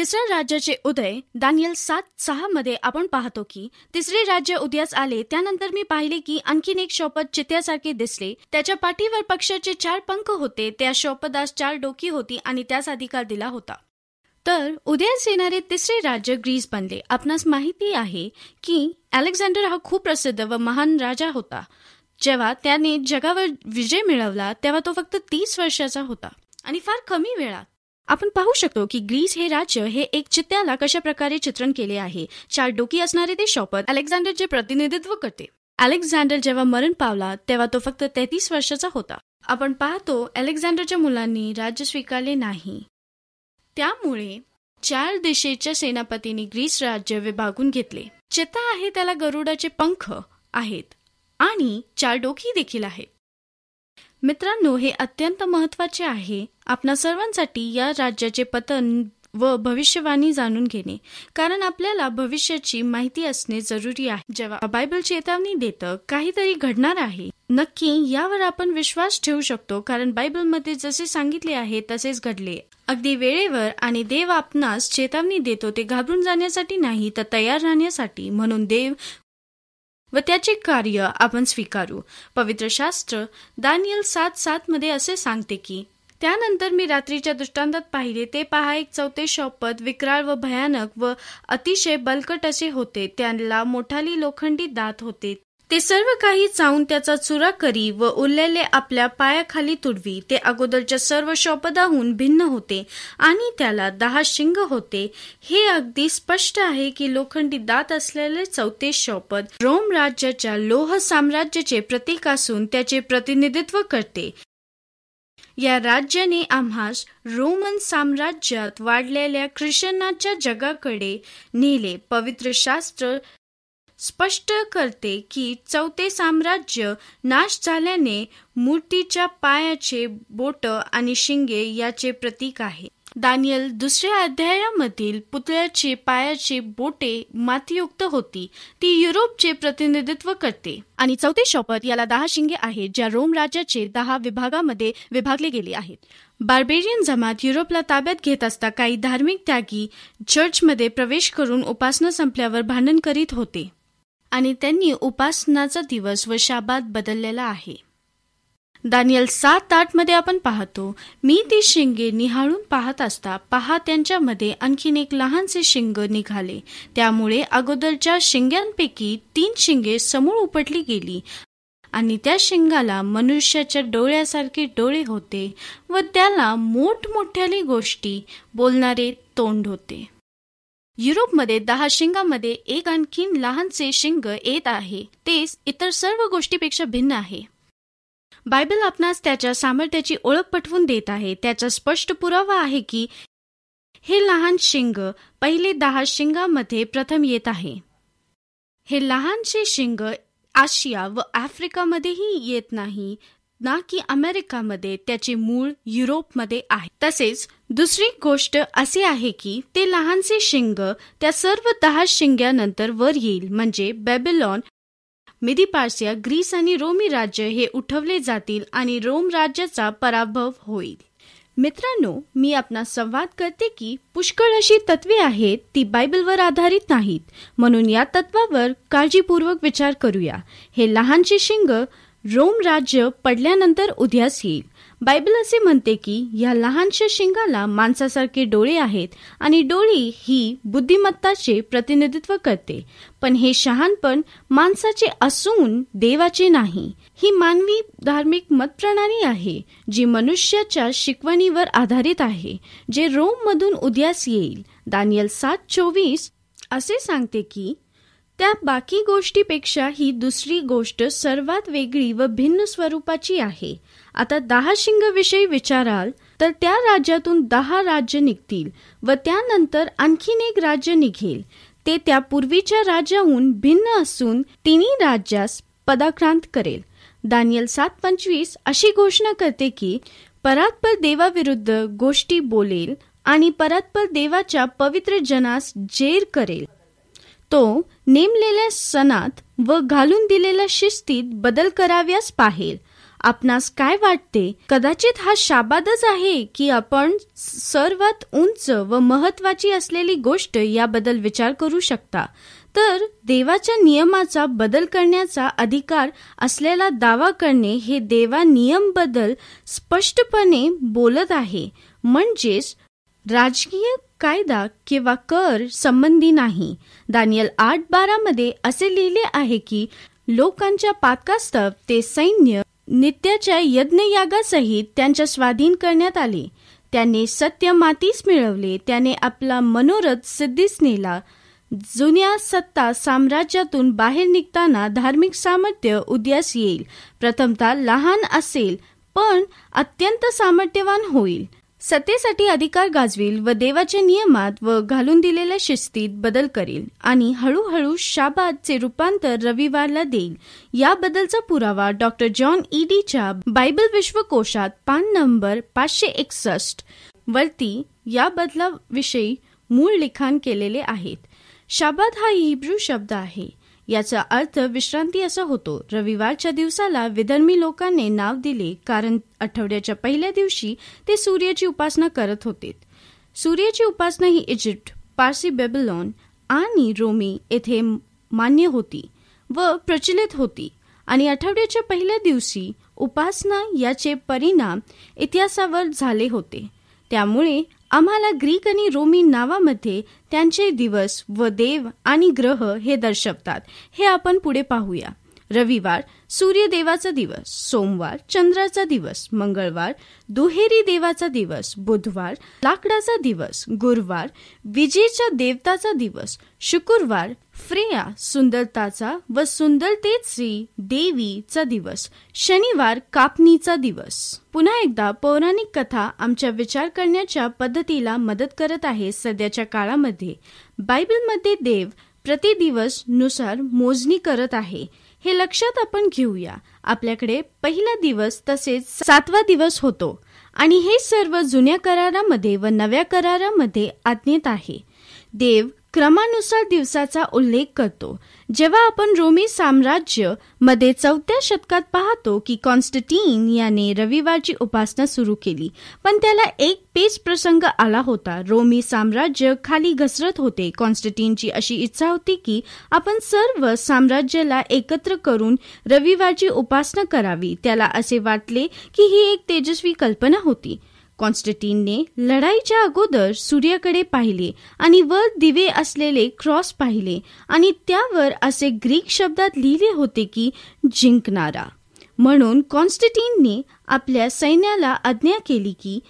Speaker 1: तिसऱ्या राज्याचे उदय दानियल सात सहा मध्ये आपण पाहतो की तिसरे राज्य उदयास आले त्यानंतर मी पाहिले की आणखीन एक शौपद चित्यासारखे दिसले. त्याच्या पाठीवर पक्षाचे चार पंख होते त्या शौपदास चार डोकी होती आणि त्यास अधिकार दिला होता. तर उदयास येणारे तिसरे राज्य ग्रीस बनले. आपणास माहिती आहे की अलेक्झांडर हा खूप प्रसिद्ध व महान राजा होता. जेव्हा त्याने जगावर विजय मिळवला तेव्हा तो फक्त तीस वर्षाचा होता आणि फार कमी वेळात. आपण पाहू शकतो की ग्रीस हे राज्य हे एक चित्त्याला कशा प्रकारे चित्रण केले आहे? चार डोकी असणारे ते शॉपर अलेक्झांडरचे प्रतिनिधित्व करते. अलेक्झांडर जेव्हा मरण पावला तेव्हा तो फक्त तेहतीस वर्षाचा होता. आपण पाहतो अलेक्झांडरच्या मुलांनी राज्य स्वीकारले नाही. त्यामुळे चार दिशेच्या सेनापतींनी ग्रीस राज्य विभागून घेतले. चित्ता आहे त्याला गरुडाचे पंख आहेत आणि चार डोकी देखील आहेत. मित्रांनो हे अत्यंत महत्त्वाचे आहे आपणा सर्वांसाठी या राज्याचे पतन व भविष्यवाणी जाणून घेणे. कारण आपल्याला भविष्याची माहिती असणे जरुरी आहे. जेव्हा बायबल चेतावणी देतं काहीतरी घडणार आहे. नक्की यावर आपण विश्वास ठेवू शकतो. कारण बायबलमध्ये जसे सांगितले आहे तसेच घडले. अगदी वेळेवर आणि देव आपणास चेतावणी देतो ते घाबरून जाण्यासाठी नाही तर तयार राहण्यासाठी. म्हणून देव व त्याचे कार्य आपण स्वीकारू. पवित्र शास्त्र दानियल सात सात मध्ये असे सांगते की त्यानंतर मी रात्रीच्या दृष्टांतात पाहिले ते पहा एक चौथे शौपद विक्राळ व भयानक व अतिशय बलकट असे होते. त्यांना मोठाली लोखंडी दात होते. ते सर्व काही चावून त्याचा चुरा करी व उरलेले आपल्या पायाखाली तुडवी. ते अगोदरच्या सर्व शौपदाहून भिन्न होते आणि त्याला दहा शिंग होते. हे अगदी स्पष्ट आहे की लोखंडी दात असलेले चौथे शौपद रोम राज्याच्या लोह साम्राज्याचे प्रतीक असून त्याचे प्रतिनिधित्व करते. या राज्याने आम्हास रोमन साम्राज्यात वाढलेल्या ख्रिश्चनाच्या जगाकडे नेले. पवित्र शास्त्र स्पष्ट करते की चौथे साम्राज्य नाश झाल्याने मूर्तीच्या पायाचे बोट आणि शिंगे याचे प्रतीक आहे. दानियल दुसऱ्या अध्यायामधील पुतळ्याचे पायाचे बोटे मातीयुक्त होती. ती युरोपचे प्रतिनिधित्व करते. आणि चौथे शपथ याला दहा शिंगे आहेत ज्या रोम राज्याचे दहा विभागामध्ये विभागले गेले आहेत. बार्बेरियन जमात युरोपला ताब्यात घेत असता काही धार्मिक त्यागी चर्चमध्ये प्रवेश करून उपासना संपल्यावर भांडण करीत होते. आणि त्यांनी उपासनाचा दिवस व शाबात बदललेला आहे. दानियल सात आठमध्ये आपण पाहतो मी ती शिंगे निहाळून पाहत असता पहा त्यांच्यामध्ये आणखीन एक लहानसे शिंग निघाले. त्यामुळे अगोदरच्या शिंग्यांपैकी तीन शिंगे समोर उपटली गेली आणि त्या शिंगाला मनुष्याच्या डोळ्यासारखे डोळे होते व त्याला मोठमोठ्याली गोष्टी बोलणारे तोंड होते. युरोपमध्ये दहा शिंगामध्ये एक आणखीन लहानसे शिंग येत आहे. ते इतर सर्व गोष्टीपेक्षा भिन्न आहे. बायबल आपणास त्याच्या सामर्थ्याची ओळख पटवून देत आहे. त्याचा स्पष्ट पुरावा आहे की हे लहान शिंग पहिले दहा शिंगामध्ये प्रथम येत आहे. हे लहानसे शिंग आशिया व आफ्रिकामध्येही येत नाही ना की अमेरिकामध्ये त्याचे मूळ युरोपमध्ये आहे. तसेच दुसरी गोष्ट असे आहे की ते लहानसे शिंग त्या सर्व दहा शिंग्यानंतर वर येईल म्हणजे बेबिलॉन मिदी पार्सिया ग्रीस आणि रोमी राज्य हे उठवले जातील आणि रोम राज्याचा पराभव होईल. मित्रांनो मी आपला संवाद करते की पुष्कळ अशी तत्वे आहेत ती बायबलवर आधारित नाहीत. म्हणून या तत्वावर काळजीपूर्वक विचार करूया. हे लहानचे शिंग रोम राज्य पडल्यानंतर उद्यास येईल. बायबल असे म्हणते की या लहानशा शिंगाला माणसासारखे डोळे आहेत आणि डोळी ही बुद्धिमत्ताचे प्रतिनिधित्व करते. पण हे शहाणपण माणसाचे असून देवाचे नाही. ही मानवी धार्मिक मतप्रणाली आहे जी मनुष्याच्या शिकवणीवर आधारित आहे जे रोम मधून उद्यास येईल. दानियल सात चोवीस असे सांगते की त्या बाकी गोष्टीपेक्षा ही दुसरी गोष्ट सर्वात वेगळी व भिन्न स्वरूपाची आहे. आता दहा शिंग विषयी विचाराल तर त्या राज्यातून दहा राज्य निघतील व त्यानंतर आणखीन एक राज्य निघेल. ते त्या पूर्वीच्या राज्याहून भिन्न असून तिन्ही राज्यास पदाक्रांत करेल. दानियल सात पंचवीस अशी घोषणा करते की परात्पर देवाविरुद्ध गोष्टी बोलेल आणि परात्पर देवाच्या पवित्र जनास जेर करेल. तो नेमलेल्या सणात व घालून दिलेल्या शिस्तीत बदल कराव्यास पाहेल. आपणास काय वाटते? कदाचित हा शाबादच आहे की आपण सर्वात उंच व महत्वाची असलेली गोष्ट याबद्दल विचार करू शकता. तर देवाच्या नियमाचा बदल करण्याचा अधिकार असलेला दावा करणे हे देवा नियम बदल स्पष्टपणे बोलत आहे. म्हणजेच राजकीय कायदा किंवा कर संबंधी नाही. दानियल आठ बारा मध्ये असे लिहिले आहे की लोकांच्या पातकास्तव ते सैन्य नित्याच्या यज्ञयागासहित त्यांच्या स्वाधीन करण्यात आले. त्याने सत्य मातीस मिळवले. त्याने आपला मनोरथ सिद्धीस नेला. जुन्या सत्ता साम्राज्यातून बाहेर निघताना धार्मिक सामर्थ्य उद्यास येईल. प्रथमतः लहान असेल पण अत्यंत सामर्थ्यवान होईल. सत्तेसाठी अधिकार गाजवील व देवाच्या नियमात व घालून दिलेल्या शिस्तीत बदल करेल आणि हळूहळू शाबादचे रूपांतर रविवारला देईल. याबद्दलचा पुरावा डॉक्टर जॉन ईडीच्या बायबल विश्वकोशात पान नंबर पाचशे एकसष्ट वरती या बदलाविषयी मूळ लिखाण केलेले आहेत. शाबाद हा हिब्रू शब्द आहे. याचा अर्थ विश्रांती असा होतो. रविवारच्या दिवसाला विधर्मी लोकांनी नाव दिले कारण आठवड्याच्या पहिल्या दिवशी ते सूर्याची उपासना करत होते. सूर्याची उपासना ही इजिप्त पारसी बेबलॉन आणि रोमी येथे मान्य होती व प्रचलित होती. आणि आठवड्याच्या पहिल्या दिवशी उपासना याचे परिणाम इतिहासावर झाले होते. त्यामुळे आम्हाला ग्रीक आणि रोमी नावामध्ये त्यांचे दिवस व देव आणि ग्रह हे दर्शवतात. हे आपण पुढे पाहूया. रविवार सूर्यदेवाचा दिवस. सोमवार चंद्राचा दिवस. मंगळवार दुहेरी देवाचा दिवस. बुधवार लाकडाचा दिवस. गुरुवार विजेच्या देवताचा दिवस. शुक्रवार फ्रेया सुंदरताचा व सुंदरतेची देवीचा दिवस शनिवार कापणीचा दिवस. पुन्हा एकदा पौराणिक कथा आमच्या विचार करण्याच्या पद्धतीला मदत करत आहे सध्याच्या काळामध्ये. बायबलमध्ये देव प्रतिदिवसनुसार मोजणी करत आहे. हे लक्षात आपण घेऊया. आपल्याकडे पहिला दिवस तसेच सातवा दिवस होतो आणि हे सर्व जुन्या करारामध्ये व नव्या करारामध्ये आज्ञेत आहे. देव क्रमानुसार दिवसाचा उल्लेख करतो. जेव्हा आपण रोमी साम्राज्यमध्ये चौथ्या शतकात पाहतो की कॉन्स्टटीन याने रविवारची उपासना सुरू केली पण त्याला एक पेच प्रसंग आला होता. रोमी साम्राज्य खाली घसरत होते. कॉन्स्टटीनची अशी इच्छा होती की आपण सर्व साम्राज्याला एकत्र करून रविवारची उपासना करावी. त्याला असे वाटले की ही एक तेजस्वी कल्पना होती. कॉन्स्टटीनने लढाईच्या अगोदर सूर्याकडे पाहिले आणि वर दिवे असलेले क्रॉस पाहिले आणि त्यावर असे ग्रीक शब्दात लिहिले होते की जिंकणारा. म्हणून कॉन्स्टटीनने आपल्या सैन्याला आज्ञा केली की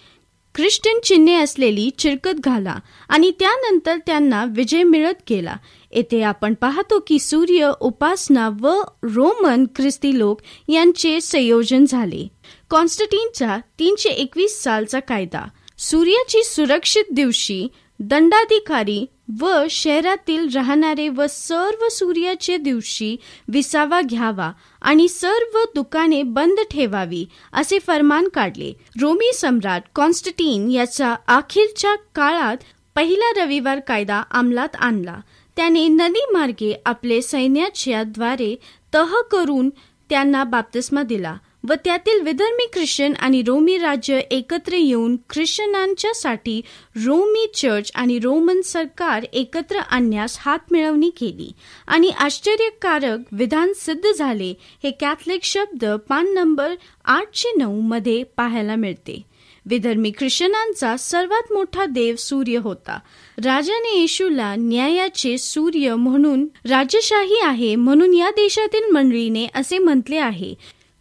Speaker 1: ख्रिश्चन चिन्हे असलेली चिरकत घाला आणि त्यानंतर त्यांना विजय मिळत गेला. येथे आपण पाहतो की सूर्य उपासना व रोमन ख्रिस्ती लोक यांचे संयोजन झाले. कॉन्स्टटीनचा तीनशे एकवीस सालचा कायदा. सूर्याची सुरक्षित दिवशी दंडाधिकारी व शहरातील राहणारे व सर्व सूर्याचे दिवशी विसावा घ्यावा आणि सर्व दुकाने बंद ठेवावी असे फरमान काढले. रोमी सम्राट कॉन्स्टटीन याचा अखेरच्या काळात पहिला रविवार कायदा अंमलात आणला. त्याने नदी मार्गे आपले सैन्याच्या द्वारे तह करून त्यांना बाप्तिस्मा दिला. व त्यातील विधर्मी ख्रिश्चन आणि रोमी राज्य एकत्र येऊन ख्रिश्चनांच्यासाठी रोमी चर्च आणि रोमन सरकार एकत्र आणण्यास हात मिळवणी केली. आणि आश्चर्यकारक विधान सिद्ध झाले हे कॅथलिक शब्द पान नंबर आठशे नऊ मध्ये पाहायला मिळते. विधर्मी ख्रिश्चनांचा सर्वात मोठा देव सूर्य होता. राजाने येशूला न्यायाचे सूर्य म्हणून राजशाही आहे म्हणून या देशातील मंडळीने असे म्हटले आहे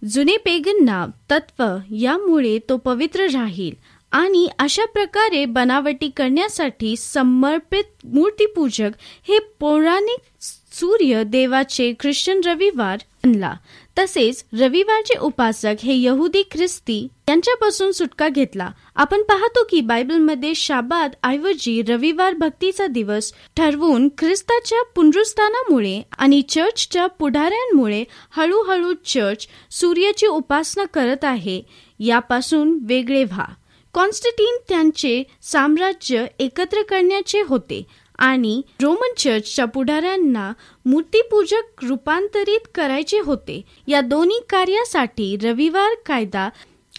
Speaker 1: जुने पेगन नाव तत्व यामुळे तो पवित्र राहील आणि अशा प्रकारे बनावटी करण्यासाठी समर्पित मूर्तीपूजक हे पौराणिक सूर्य देवाचे ख्रिश्चन रविवार आणला. तसेच रविवारचे उपासक हे यहुदी ख्रिस्ती यांच्यापासून सुटका घेतला आपण पाहतो की बायबलमध्ये शाबाद ऐवजी रविवार भक्तीचा दिवस ठरवून ख्रिस्ताच्या पुनरुस्थानामुळे आणि चर्चच्या पुढाऱ्यांमुळे हळूहळू चर्च सूर्याची उपासना करत आहे. यापासून वेगळे व्हा. कॉन्स्टटीन त्यांचे साम्राज्य एकत्र करण्याचे होते आणि रोमन चर्चच्या पुढाऱ्यांना मूर्तीपूजक रूपांतरित करायचे होते. या दोन्ही कार्यासाठी रविवार कायदा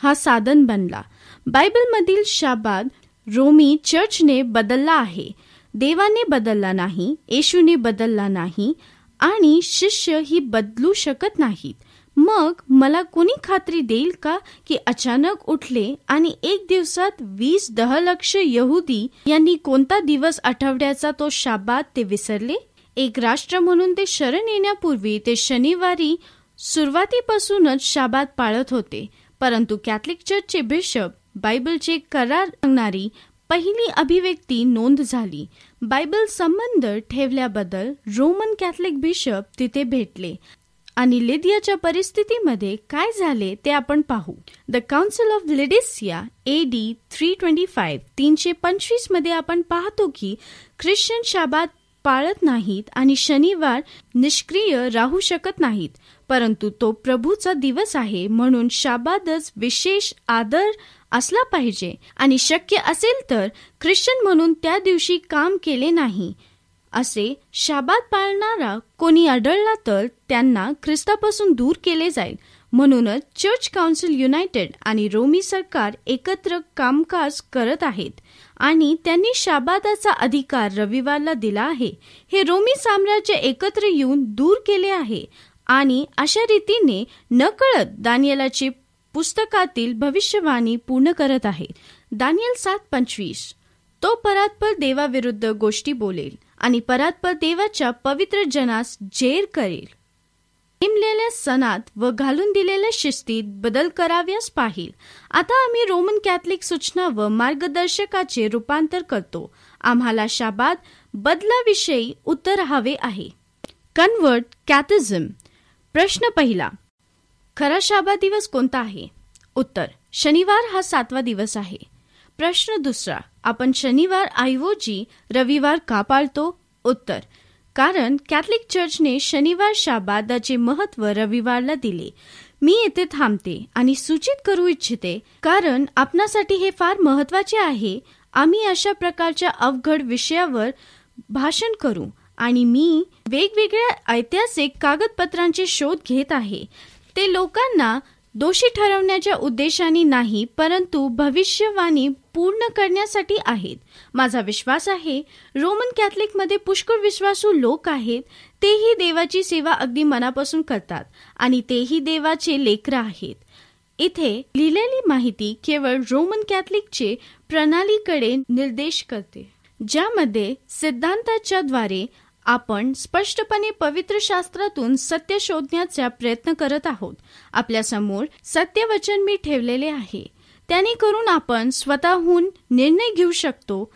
Speaker 1: हा साधन बनला. बायबलमधील शाबाद रोमी चर्चने बदलला आहे. देवाने बदलला नाही येशूने बदलला नाही आणि शिष्य ही बदलू शकत नाहीत. मग मला कोणी खात्री देईल का की अचानक उठले आणि एक दिवसात वीस दहलक्ष यहुदी यांनी कोणता दिवस आठवड्याचा तो शाबाद ते विसरले? एक राष्ट्र म्हणून ते शरण येण्यापूर्वी ते शनिवारी सुरुवातीपासूनच शाबाद पाळत होते परंतु कॅथलिक चर्चचे बिशप बायबलचे करार सांगणारी पहिली अभिव्यक्ती नोंद झाली. बायबल संबंध ठेवल्याबद्दल रोमन कॅथलिक बिशप तिथे भेटले. आणि लिदियाच्या परिस्थितीमध्ये काय झाले ते आपण पाहू. The council of Laodicea A D three twenty five तीनशे पंचवीसमध्ये आपण पाहतो की ख्रिश्चन शाबात पाळत नाहीत आणि शनिवार निष्क्रिय राहू शकत नाहीत. परंतु तो प्रभूचा दिवस आहे म्हणून शाबादच विशेष आदर असला पाहिजे. आणि शक्य असेल तर ख्रिश्चन म्हणून त्या दिवशी काम केले नाही. असे शाबात पाळणारा कोणी आढळला तर त्यांना ख्रिस्तापासून दूर केले जाईल. म्हणूनच चर्च काउन्सिल युनायटेड आणि रोमी सरकार एकत्र कामकाज करत आहेत. आणि त्यांनी शाबादाचा अधिकार रविवारला दिला आहे. हे रोमी साम्राज्य एकत्र येऊन दूर केले आहे. आणि अशा रीतीने नकळत दानियलाची पुस्तकातील भविष्यवाणी पूर्ण करत आहे दानियल सात पंचवीस. तो परात्पर देवाविरुद्ध गोष्टी बोलेल आणि परात्पर देवाच्या पवित्र जनास जेर करेल. नेमलेल्या सणात व घालून दिलेल्या शिस्तीत बदल कराव्यास पाहिल. आता आम्ही रोमन कॅथलिक सूचना व मार्गदर्शकाचे रूपांतर करतो. आम्हाला शाबाद. बदलाविषयी उत्तर हवे आहे. Convert catechism. प्रश्न पहिला. खरा शाबा दिवस कोणता आहे? उत्तर शनिवार हा सातवा दिवस आहे. प्रश्न दुसरा आपण शनिवार ऐवजी रविवार का पाळतो? उत्तर कारण कॅथलिक चर्चने शनिवार शाबादाचे महत्त्व रविवारला दिले. मी येथे थांबते आणि सूचित करू इच्छिते कारण आपणासाठी हे फार महत्त्वाचे आहे. आम्ही अशा प्रकारच्या अवघड विषयावर भाषण करू आणि मी वेगवेगळ्या ऐतिहासिक कागदपत्रांचे शोध घेत आहे. ते लोकांना दोषी ठरवण्याच्या उद्देशाने नाही परंतु भविष्यवाणी पूर्ण करण्यासाठी आहेत. माझा विश्वास आहे रोमन कॅथलिकमध्ये पुष्कळ विश्वासू लोक आहेत तेही देवाची सेवा अगदी मनापासून करतात आणि तेही देवाचे लेकर आहेत. इथे लिहिलेली माहिती केवळ रोमन कॅथलिकचे प्रणालीकडे निर्देश करते ज्यामध्ये सिद्धांताच्या द्वारे आपण स्पष्टपणे पवित्र शास्त्रातून सत्य शोधण्याचा प्रयत्न करत आहोत. आपल्यासमोर सत्यवचन मी ठेवलेले आहे. त्याने करून आपण स्वतःहून निर्णय घेऊ शकतो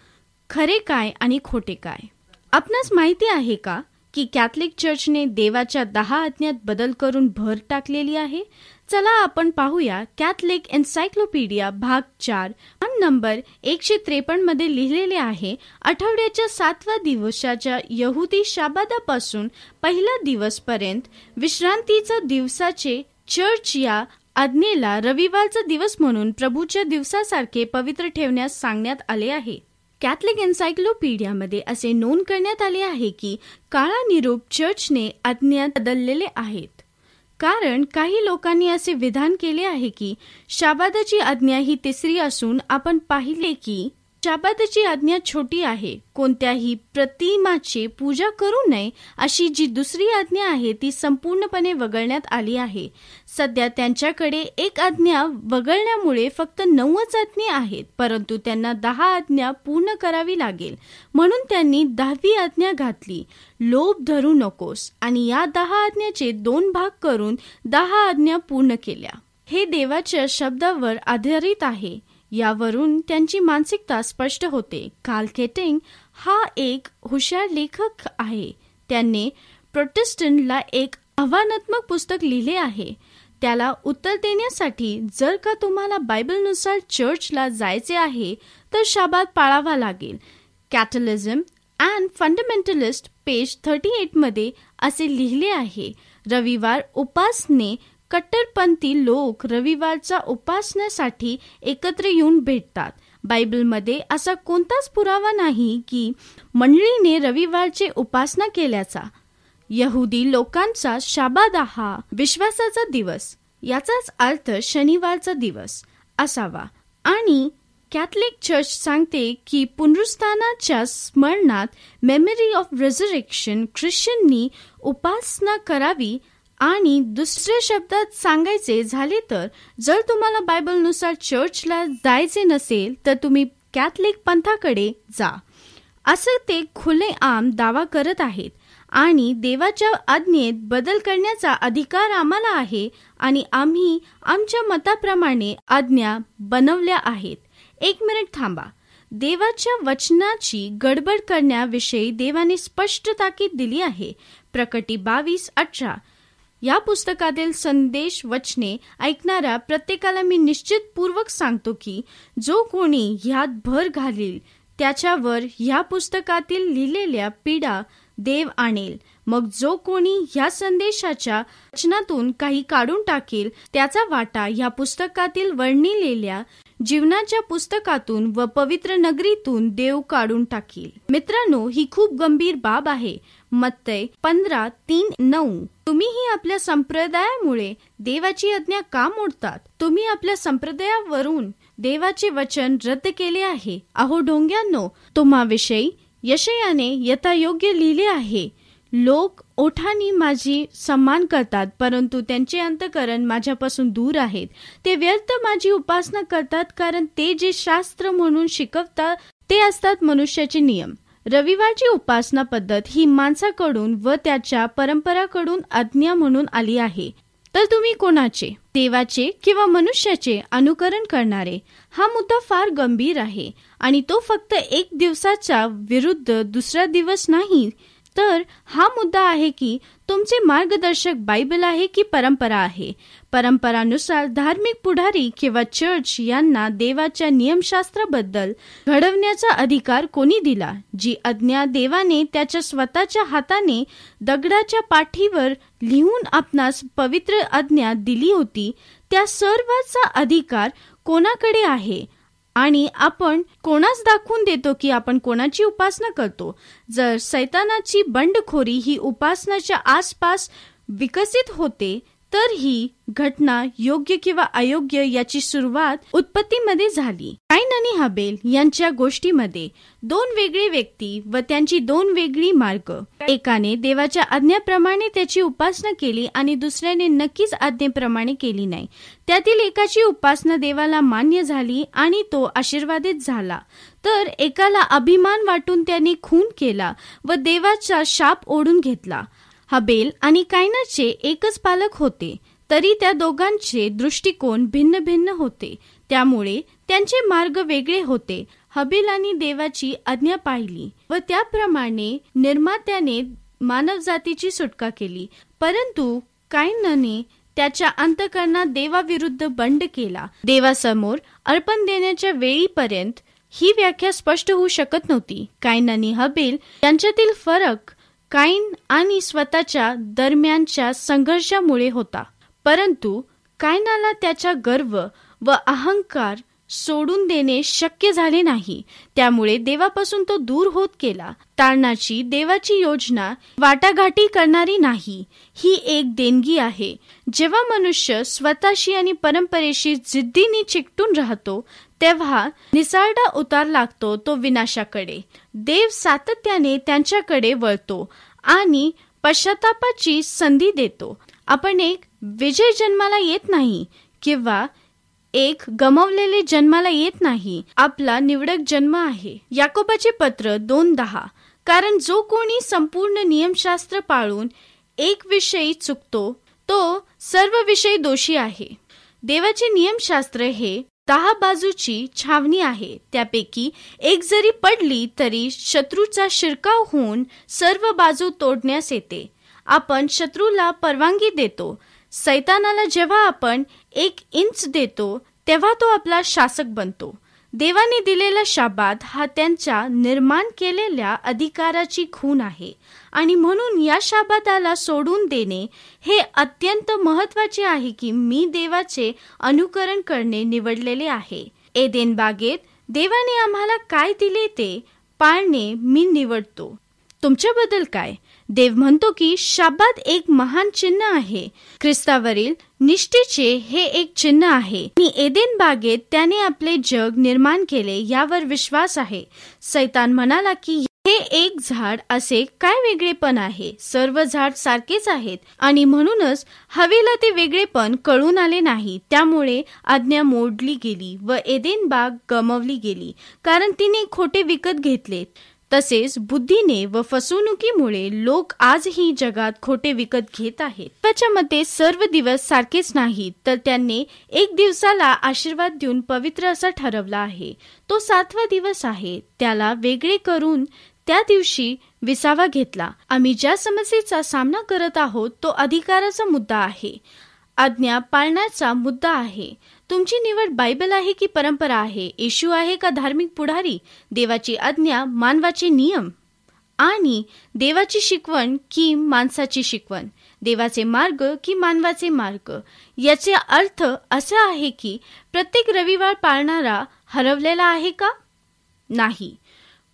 Speaker 1: खरे काय आणि खोटे काय. आपणास माहिती आहे का की कॅथलिक चर्चने देवाच्या दहा आज्ञात बदल करून भर टाकलेली आहे? चला आपण पाहूया कॅथलिक एन्सायक्लोपीडिया भाग चार. नंबर एकशे त्रेपन्नमध्ये लिहिलेले आहे आठवड्याच्या सातव्या दिवसाच्या यहुदी शाबादापासून पहिला दिवस पर्यंत विश्रांतीचा दिवसाचे चर्च या आज्ञेला रविवारचा दिवस म्हणून प्रभूच्या दिवसासारखे पवित्र ठेवण्यास सांगण्यात आले आहे. कॅथलिक एन्सायक्लोपीडियामध्ये असे नोंद करण्यात आले आहे की काळा निरूप चर्चने आज्ञा बदललेले आहेत. कारण काही लोकांनी असे विधान केले आहे की शाबादाची आज्ञा ही तिसरी असून आपण पाहिले की शाबादाची आज्ञा छोटी आहे. कोणत्याही प्रतिमाची पूजा करू नये अशी जी दुसरी आज्ञा आहे ती संपूर्णपणे वगळण्यात आली आहे. सध्या त्यांच्याकडे एक आज्ञा वगळण्यामुळे फक्त नऊच आज्ञा आहेत परंतु त्यांना दहा आज्ञा पूर्ण करावी लागेल. म्हणून त्यांनी दहावी आज्ञा घातली. लोभ धरू नकोस आणि या दहा आज्ञाचे दोन भाग करून दहा आज्ञा पूर्ण केल्या. हे देवाच्या शब्दावर आधारित आहे. यावरून त्यांची मानसिकता स्पष्ट होते. काल केटिंग हा एक हुशार लेखक आहे. त्यांनी प्रोटेस्टंटला एक आव्हानात्मक पुस्तक लिहिले आहे. त्याला उत्तर देण्यासाठी जर का तुम्हाला बायबलनुसार चर्चला जायचे आहे तर शाबाद पाळावा लागेल. Catholicism and fundamentalist page thirty एटमध्ये असे लिहिले आहे. रविवार उपासने कट्टरपंथी लोक रविवारचा उपासण्यासाठी एकत्र येऊन भेटतात. बायबलमध्ये असा कोणताच पुरावा नाही की मंडळीने रविवारचे उपासना केल्याचा. यहुदी लोकांचा शाबादा हा विश्वासाचा दिवस. याचाच अर्थ शनिवारचा दिवस असावा. आणि कॅथलिक चर्च सांगते की पुनरुस्थानाच्या स्मरणात मेमरी ऑफ रेझरेक्शन ख्रिश्चननी उपासना करावी आणि दुसऱ्या शब्दात सांगायचे झाले तर जर तुम्हाला बायबलनुसार चर्चला जायचे नसेल तर तुम्ही कॅथलिक पंथाकडे जा. असं ते खुले आम दावा करत आहेत आणि देवाच्या आज्ञेत बदल करण्याचा अधिकार आम्हाला आहे आणि आम्ही आमच्या मताप्रमाणे आज्ञा बनवल्या आहेत. एक मिनिट थांबा. देवाच्या वचनाची गडबड करण्याविषयी देवाने स्पष्ट ताकीद दिली आहे. प्रकटी बावीस अठरा. या पुस्तकातील संदेश वचने ऐकणाऱ्या प्रत्येकाला मी निश्चितपूर्वक सांगतो की जो कोणी ह्यात भर घालील त्याच्यावर ह्या पुस्तकातील लिहिलेल्या पीडा देव आणेल. मग जो कोणी ह्या संदेशाच्या वचनातून काही काढून टाकेल त्याचा वाटा ह्या पुस्तकातील वर्णिलेल्या जीवनाच्या पुस्तकातून व पवित्र नगरीतून देव काढून टाकील. मित्रांनो ही खूप गंभीर बाब आहे. मत्तय पंधरा तीन नऊ. तुम्हीही आपल्या संप्रदायामुळे देवाची आज्ञा का मोडतात? तुम्ही आपल्या संप्रदायावरून देवाचे वचन रद्द केले आहे. अहो डोंग्यांनो तुम्हाविषयी यशयाने यथायोग्य लिहिले आहे. लोक ओठानी माझी सन्मान करतात परंतु त्यांचे अंतकरण माझ्यापासून दूर आहेत. ते व्यर्थ माझी उपासना करतात कारण ते जे शास्त्र म्हणून शिकवतात ते असतात मनुष्याचे नियम. रविवारची उपासना पद्धत ही माणसाकडून व त्याच्या परंपराकडून आज्ञा म्हणून आली आहे. तर तुम्ही कोणाचे देवाचे किंवा मनुष्याचे अनुकरण करणारे हा मुद्दा फार गंभीर आहे आणि तो फक्त एक दिवसाच्या विरुद्ध दुसरा दिवस नाही. तर हा मुद्दा आहे की तुमचे मार्गदर्शक बायबल आहे की परंपरा आहे? परंपरानुसार धार्मिक पुढारी किंवा चर्च यांना देवाच्या नियमशास्त्राबद्दल घडवण्याचा अधिकार कोणी दिला? जी आज्ञा देवाने त्याच्या स्वतःच्या हाताने दगडाच्या पाठीवर लिहून आपणास पवित्र आज्ञा दिली होती त्या सर्वाचा अधिकार कोणाकडे आहे? आणि आपण कोणास दाखवून देतो की आपण कोणाची उपासना करतो? जर सैतानाची बंडखोरी ही उपासनाच्या आसपास विकसित होते तर ही घटना योग्य किंवा अयोग्य याची सुरुवात उत्पत्तीमध्ये झाली. काईन आणि हबेल यांच्या गोष्टीमध्ये दोन वेगळे व्यक्ती व त्यांची दोन वेगळी मार्ग. एकाने देवाच्या आज्ञेप्रमाणे त्याची उपासना केली आणि दुसऱ्याने नक्कीच आज्ञेप्रमाणे केली नाही. त्यातील एकाची उपासना देवाला मान्य झाली आणि तो आशीर्वादित झाला. तर एकाला अभिमान वाटून त्याने खून केला व देवाचा शाप ओढून घेतला. हबेल आणि कायनाचे एकच पालक होते. तरी त्या दोघांचे दृष्टिकोन भिन्न भिन्न होते. त्यामुळे त्यांचे मार्ग वेगळे होते. हबेल देवाची आज्ञा पाहिली व त्याप्रमाणे निर्मात्याने मानवजातीची सुटका केली. परंतु कायनाने त्याच्या अंतकरणात देवाविरुद्ध बंड केला. देवासमोर अर्पण देण्याच्या वेळीपर्यंत ही व्याख्या स्पष्ट होऊ शकत नव्हती. कायनानी हबेल यांच्यातील फरक काईन आणि स्वतःच्या दरम्यानच्या संघर्षामुळे होता. परंतु कायनाला त्याचा गर्व व अहंकार सोडून देणे शक्य झाले नाही. त्यामुळे देवापासून तो दूर होत गेला. तारणाची देवाची योजना वाटाघाटी करणारी नाही. ही एक देणगी आहे. जेव्हा मनुष्य स्वतःशी आणि परंपरेशी जिद्दीने चिकटून राहतो तेव्हा निसारडा उतार लागतो तो विनाशाकडे. देव सातत्याने त्यांच्याकडे वळतो आणि पश्चातापाची संधी देतो. आपण एक विजय जन्माला येत नाही किंवा एक गमवलेले जन्माला येत नाही आपला निवडक जन्म आहे. याकोबाचे पत्र दोन दहा. कारण जो कोणी संपूर्ण नियमशास्त्र पाळून एक विषयी चुकतो तो सर्व विषयी दोषी आहे. देवाचे नियमशास्त्र हे दहा बाजूची छावणी आहे. त्यापैकी एक जरी पडली तरी शत्रूचा शिरकाव होऊन सर्व बाजू तोडण्यास येते. आपण शत्रूला परवानगी देतो. सैतानाला जेव्हा आपण एक इंच देतो तेव्हा तो आपला शासक बनतो. देवाने दिलेला शाबाद हा त्यांच्या निर्माण केलेल्या अधिकाराची खून आहे. आणि म्हणून या शाबादाला सोडून देणे हे अत्यंत महत्त्वाचे आहे की मी देवाचे अनुकरण करणे निवडलेले आहे. एदेन बागेत देवाने आम्हाला काय दिले ते पाळणे मी निवडतो. तुमच्याबद्दल काय? देव म्हणतो की शाबाद एक महान चिन्ह आहे. ख्रिस्तावरील निष्ठेचे हे एक चिन्ह आहे. आणि एदेन बागेत त्याने आपले जग निर्माण केले यावर विश्वास आहे. सैतान म्हणाला की हे एक झाड असे काय वेगळेपण आहे? सर्व झाड सारखेच आहेत. आणि म्हणूनच हवेला ते वेगळेपण कळून आले नाही. त्यामुळे आज्ञा मोडली गेली व एदेन बाग गमवली गेली. कारण तिने खोटे विकत घेतले. तसेच बुद्धीने व फसवणुकीमुळे लोक आजही जगात खोटे विकत घेत आहेत. त्याच्या मते सर्व दिवस सारखेच नाहीत तर त्यांनी एक दिवसाला आशीर्वाद देऊन पवित्र असा ठरवला आहे. तो सातवा दिवस आहे. त्याला वेगळे करून त्या दिवशी विसावा घेतला. आम्ही ज्या समस्येचा सामना करत आहोत तो अधिकाराचा मुद्दा आहे. आज्ञा पाळण्याचा मुद्दा आहे. तुमची निवड बायबल आहे की परंपरा आहे? येशू आहे का धार्मिक पुढारी? देवाची आज्ञा मानवाचे नियम? आणि देवाची शिकवण की माणसाची शिकवण? देवाचे मार्ग की मानवाचे मार्ग? याचे अर्थ असा आहे की प्रत्येक रविवार पाळणारा हरवलेला आहे का? नाही.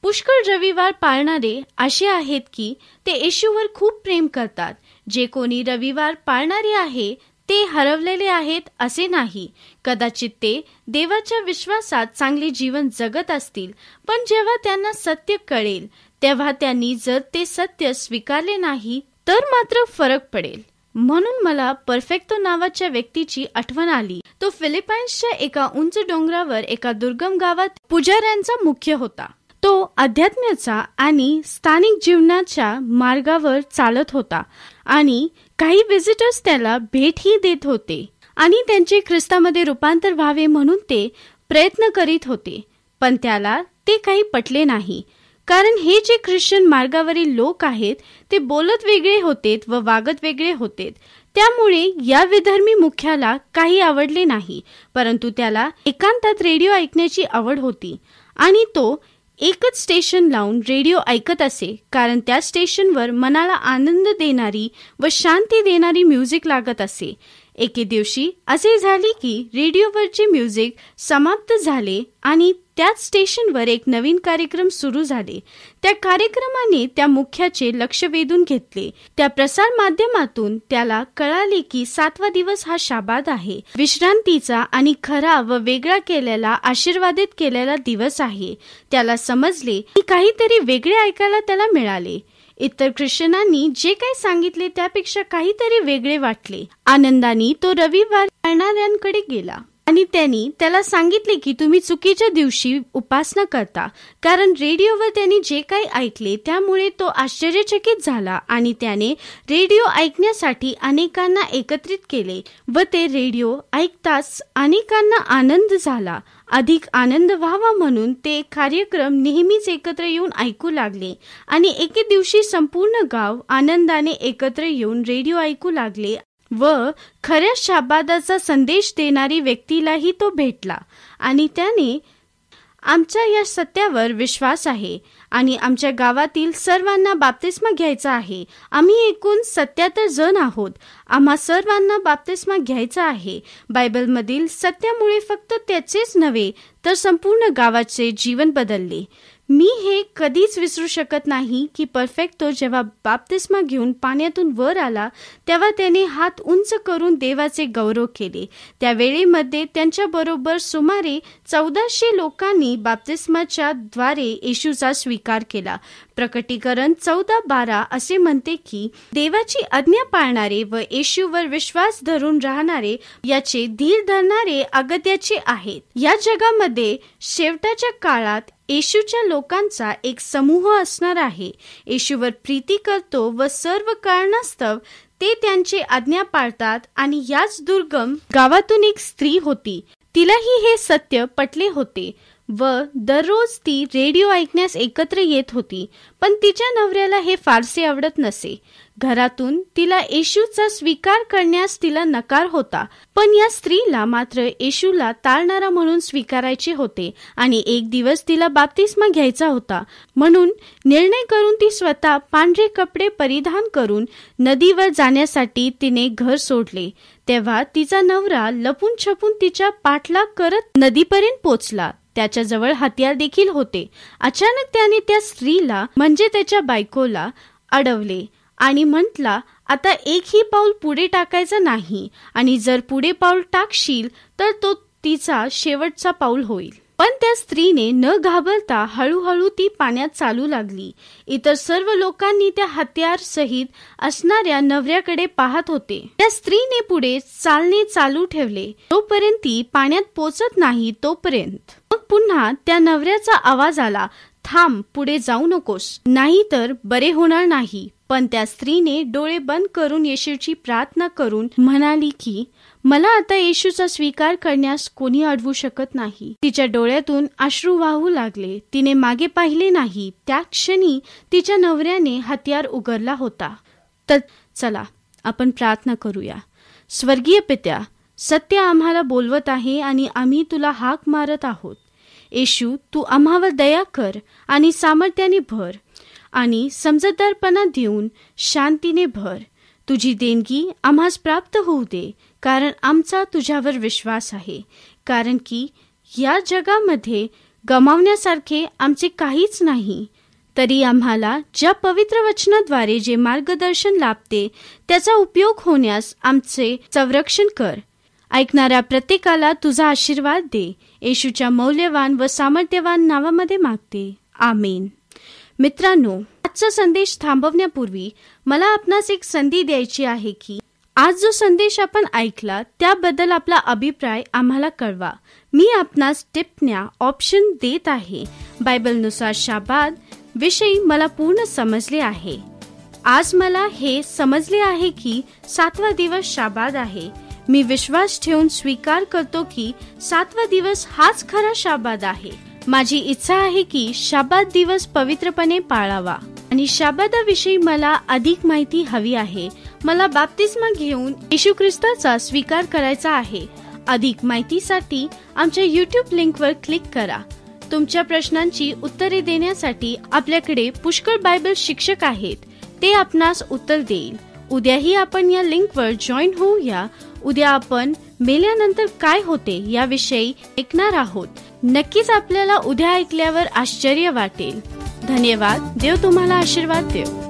Speaker 1: पुष्कळ रविवार पाळणारे असे आहेत की ते येशूवर खूप प्रेम करतात. जे कोणी रविवार पाळणारे आहे ते हरवलेले आहेत असे नाही. कदाचित ते देवाच्या विश्वासात चांगले जीवन जगत असतील पण जेव्हा त्यांना सत्य कळेल तेव्हा त्यांनी जर ते सत्य स्वीकारले नाही तर मात्र फरक पडेल. म्हणून मला परफेक्टो नावाच्या व्यक्तीची आठवण आली. तो फिलिपाईन्सच्या एका उंच डोंगरावर एका दुर्गम गावात पुजाऱ्यांचा मुख्य होता. तो अध्यात्माचा आणि स्थानिक जीवनाच्या मार्गावर चालत होता आणि काही विजिटर्स त्याला भेटही देत होते आणि त्यांचे ख्रिस्तामध्ये रूपांतर व्हावे म्हणून ते प्रयत्न करीत होते. पण त्याला ते काही पटले नाही. कारण हे जे ख्रिश्चन मार्गावरील लोक आहेत ते बोलत वेगळे होते व वागत वेगळे होते त्यामुळे या विधर्मी मुख्याला काही आवडले नाही परंतु त्याला एकांतात रेडिओ ऐकण्याची आवड होती आणि तो एकच स्टेशन लावून रेडिओ ऐकत असे कारण त्या स्टेशनवर मनाला आनंद देणारी व शांती देणारी म्युझिक लागत असे. एके दिवशी असे झाले की रेडिओवरचे म्युझिक समाप्त झाले आणि त्याच स्टेशनवर एक नवीन कार्यक्रम सुरू झाले. त्या कार्यक्रमाने त्या मुख्याचे लक्ष वेधून घेतले. त्या प्रसार माध्यमातून त्याला कळाले की सातवा दिवस हा शाबाद आहे. विश्रांतीचा आणि खरा व वेगळा केलेला आशीर्वादित केलेला दिवस आहे. त्याला समजले की काहीतरी वेगळे ऐकायला त्याला मिळाले. इतर ख्रिश्चनांनी जे काही सांगितले त्यापेक्षा काहीतरी वेगळे वाटले. आनंदाने तो रविवार पाळणाऱ्यांकडे गेला आणि त्यांनी त्याला सांगितले की तुम्ही चुकीच्या दिवशी उपासना करता कारण रेडिओवर त्यांनी जे काही ऐकले त्यामुळे तो आश्चर्यचकित झाला आणि त्याने रेडिओ ऐकण्यासाठी अनेकांना एकत्रित केले व ते रेडिओ ऐकताच अनेकांना आनंद झाला. अधिक आनंद व्हावा म्हणून ते कार्यक्रम नेहमीच एकत्र येऊन ऐकू लागले आणि एके दिवशी संपूर्ण गाव आनंदाने एकत्र येऊन रेडिओ ऐकू लागले व खऱ्या शाबादाचा संदेश देणारी व्यक्तीलाही तो भेटला. आणि त्याने आमच्या या सत्यावर विश्वास आहे. आणि आमच्या गावातील सर्वांना बाप्तिस्मा घ्यायचा आहे. आम्ही एकूण सत्याहत्तर जण आहोत. आम्हा सर्वांना बाप्तिस्मा घ्यायचा आहे. बायबलमधील सत्यामुळे फक्त त्याचेच नव्हे तर संपूर्ण गावाचे जीवन बदलले. मी हे कधीच विसरू शकत नाही की परफेक्टो जेव्हा बाप्तिस्मा घेऊन पाण्यातून वर आला तेव्हा त्याने हात उंच करून देवाचे गौरव केले. त्या वेळेमध्ये त्यांच्याबरोबर सुमारे चौदाशे लोकांनी बाप्तिस्माच्या द्वारे येशूचा स्वीकार केला. प्रकटीकरण चौदा बारा असे म्हणते की देवाची आज्ञा पाळणारे व येशूवर विश्वास धरून राहणारे याचे धीर धरणारे अगत्याचे आहेत. या जगामध्ये शेवटाच्या काळात येशूच्या लोकांचा एक समूह असणार आहे. येशूवर प्रीती करतो व सर्व कारणास्तव ते त्यांचे आज्ञा पाळतात आणि याच दुर्गम गावातून एक स्त्री होती. तिलाही हे सत्य पटले होते. व दररोज ती रेडिओ ऐकण्यास एकत्र येत होती पण तिच्या नवऱ्याला हे फारसे आवडत नसे. घरातून तिला येशूचा स्वीकार करण्यास तिला नकार होता पण या स्त्रीला मात्र येशूला ताळणारा म्हणून स्वीकारायचे होते आणि एक दिवस तिला बाप्तिस्मा घ्यायचा होता. म्हणून निर्णय करून ती स्वतः पांढरे कपडे परिधान करून नदीवर जाण्यासाठी तिने घर सोडले. तेव्हा तिचा नवरा लपून छपून तिच्या पाठलाग करत नदीपर्यंत पोचला. त्याच्याजवळ हत्यार देखील होते. अचानक त्याने त्या स्त्रीला म्हणजे त्याच्या बायकोला अडवले आणि म्हटला आता एकही पाऊल पुढे टाकायचं नाही आणि जर पुढे पाऊल टाकशील तर तो तिचा शेवटचा पाऊल होईल. पण त्या स्त्रीने न घाबरता हळूहळू ती पाण्यात चालू लागली. इतर सर्व लोकांनी त्या हत्यार सहित असणाऱ्या नवऱ्याकडे पाहत होते. त्या स्त्रीने पुढे चालणे चालू ठेवले. तोपर्यंत ती पाण्यात पोचत नाही तोपर्यंत. मग पुन्हा त्या नवऱ्याचा आवाज आला थांब पुढे जाऊ नकोस. नाही तर बरे होणार नाही. पण त्या स्त्रीने डोळे बंद करून येशूची प्रार्थना करून म्हणाली की मला आता येशूचा स्वीकार करण्यास कोणी अडवू शकत नाही. तिच्या डोळ्यातून अश्रू वाहू लागले. तिने मागे पाहिले नाही. त्या क्षणी तिच्या नवऱ्याने हत्यार उघडला होता. तर चला आपण प्रार्थना करूया. स्वर्गीय पित्या सत्य आम्हाला बोलवत आहे आणि आम्ही तुला हाक मारत आहोत. येशू तू आम्हावर दया कर आणि सामर्थ्याने भर आणि समजदारपणा देऊन शांतीने भर. तुझी देणगी आम्हास प्राप्त होऊ दे. कारण आमचा तुझ्यावर विश्वास आहे. कारण की या जगामध्ये गमावण्यासारखे आमचे काहीच नाही. तरी आम्हाला ज्या पवित्र वचनाद्वारे जे मार्गदर्शन लाभते त्याचा उपयोग होण्यास आमचे संरक्षण कर. ऐकणाऱ्या प्रत्येकाला तुझा आशीर्वाद दे. येशूच्या मौल्यवान व सामर्थ्यवान नावामध्ये मागते. आमेन. मित्रांनो आजचा संदेश थांबवण्यापूर्वी मला आपणास एक संधी द्यायची आहे की आज जो संदेश आपण ऐकला त्याबद्दल आपला अभिप्राय आम्हाला कळवा. मी आपणास टिपण्या ऑप्शन देत आहे. बायबलनुसार शाबाद. विषयी मला पूर्ण समजले आहे. आज मला हे समजले आहे की सातवा दिवस शाबाद आहे. मी विश्वास ठेवून स्वीकार करतो की सातवा दिवस हाच खरा शाबाद आहे. माझी इच्छा आहे की शाबाद दिवस पवित्रपणे पाळावा. आणि शाबादाविषयी मला अधिक माहिती हवी आहे. मला बाप्तिस्मा घेऊन येशू ख्रिस्ताचा स्वीकार करायचा आहे. अधिक माहितीसाठी आमच्या युट्यूब लिंकवर क्लिक करा. तुमच्या प्रश्नांची उत्तरे देण्यासाठी आपल्याकडे पुष्कळ बायबल शिक्षक आहेत. ते आपणास उत्तर देईल. उद्याही आपण या लिंकवर जॉईन होऊया. उद्या आपण मेल्यानंतर काय होते याविषयी ऐकणार आहोत. नक्कीच आपल्याला उद्या ऐकल्यावर आश्चर्य वाटेल. धन्यवाद. देव तुम्हाला आशीर्वाद देव.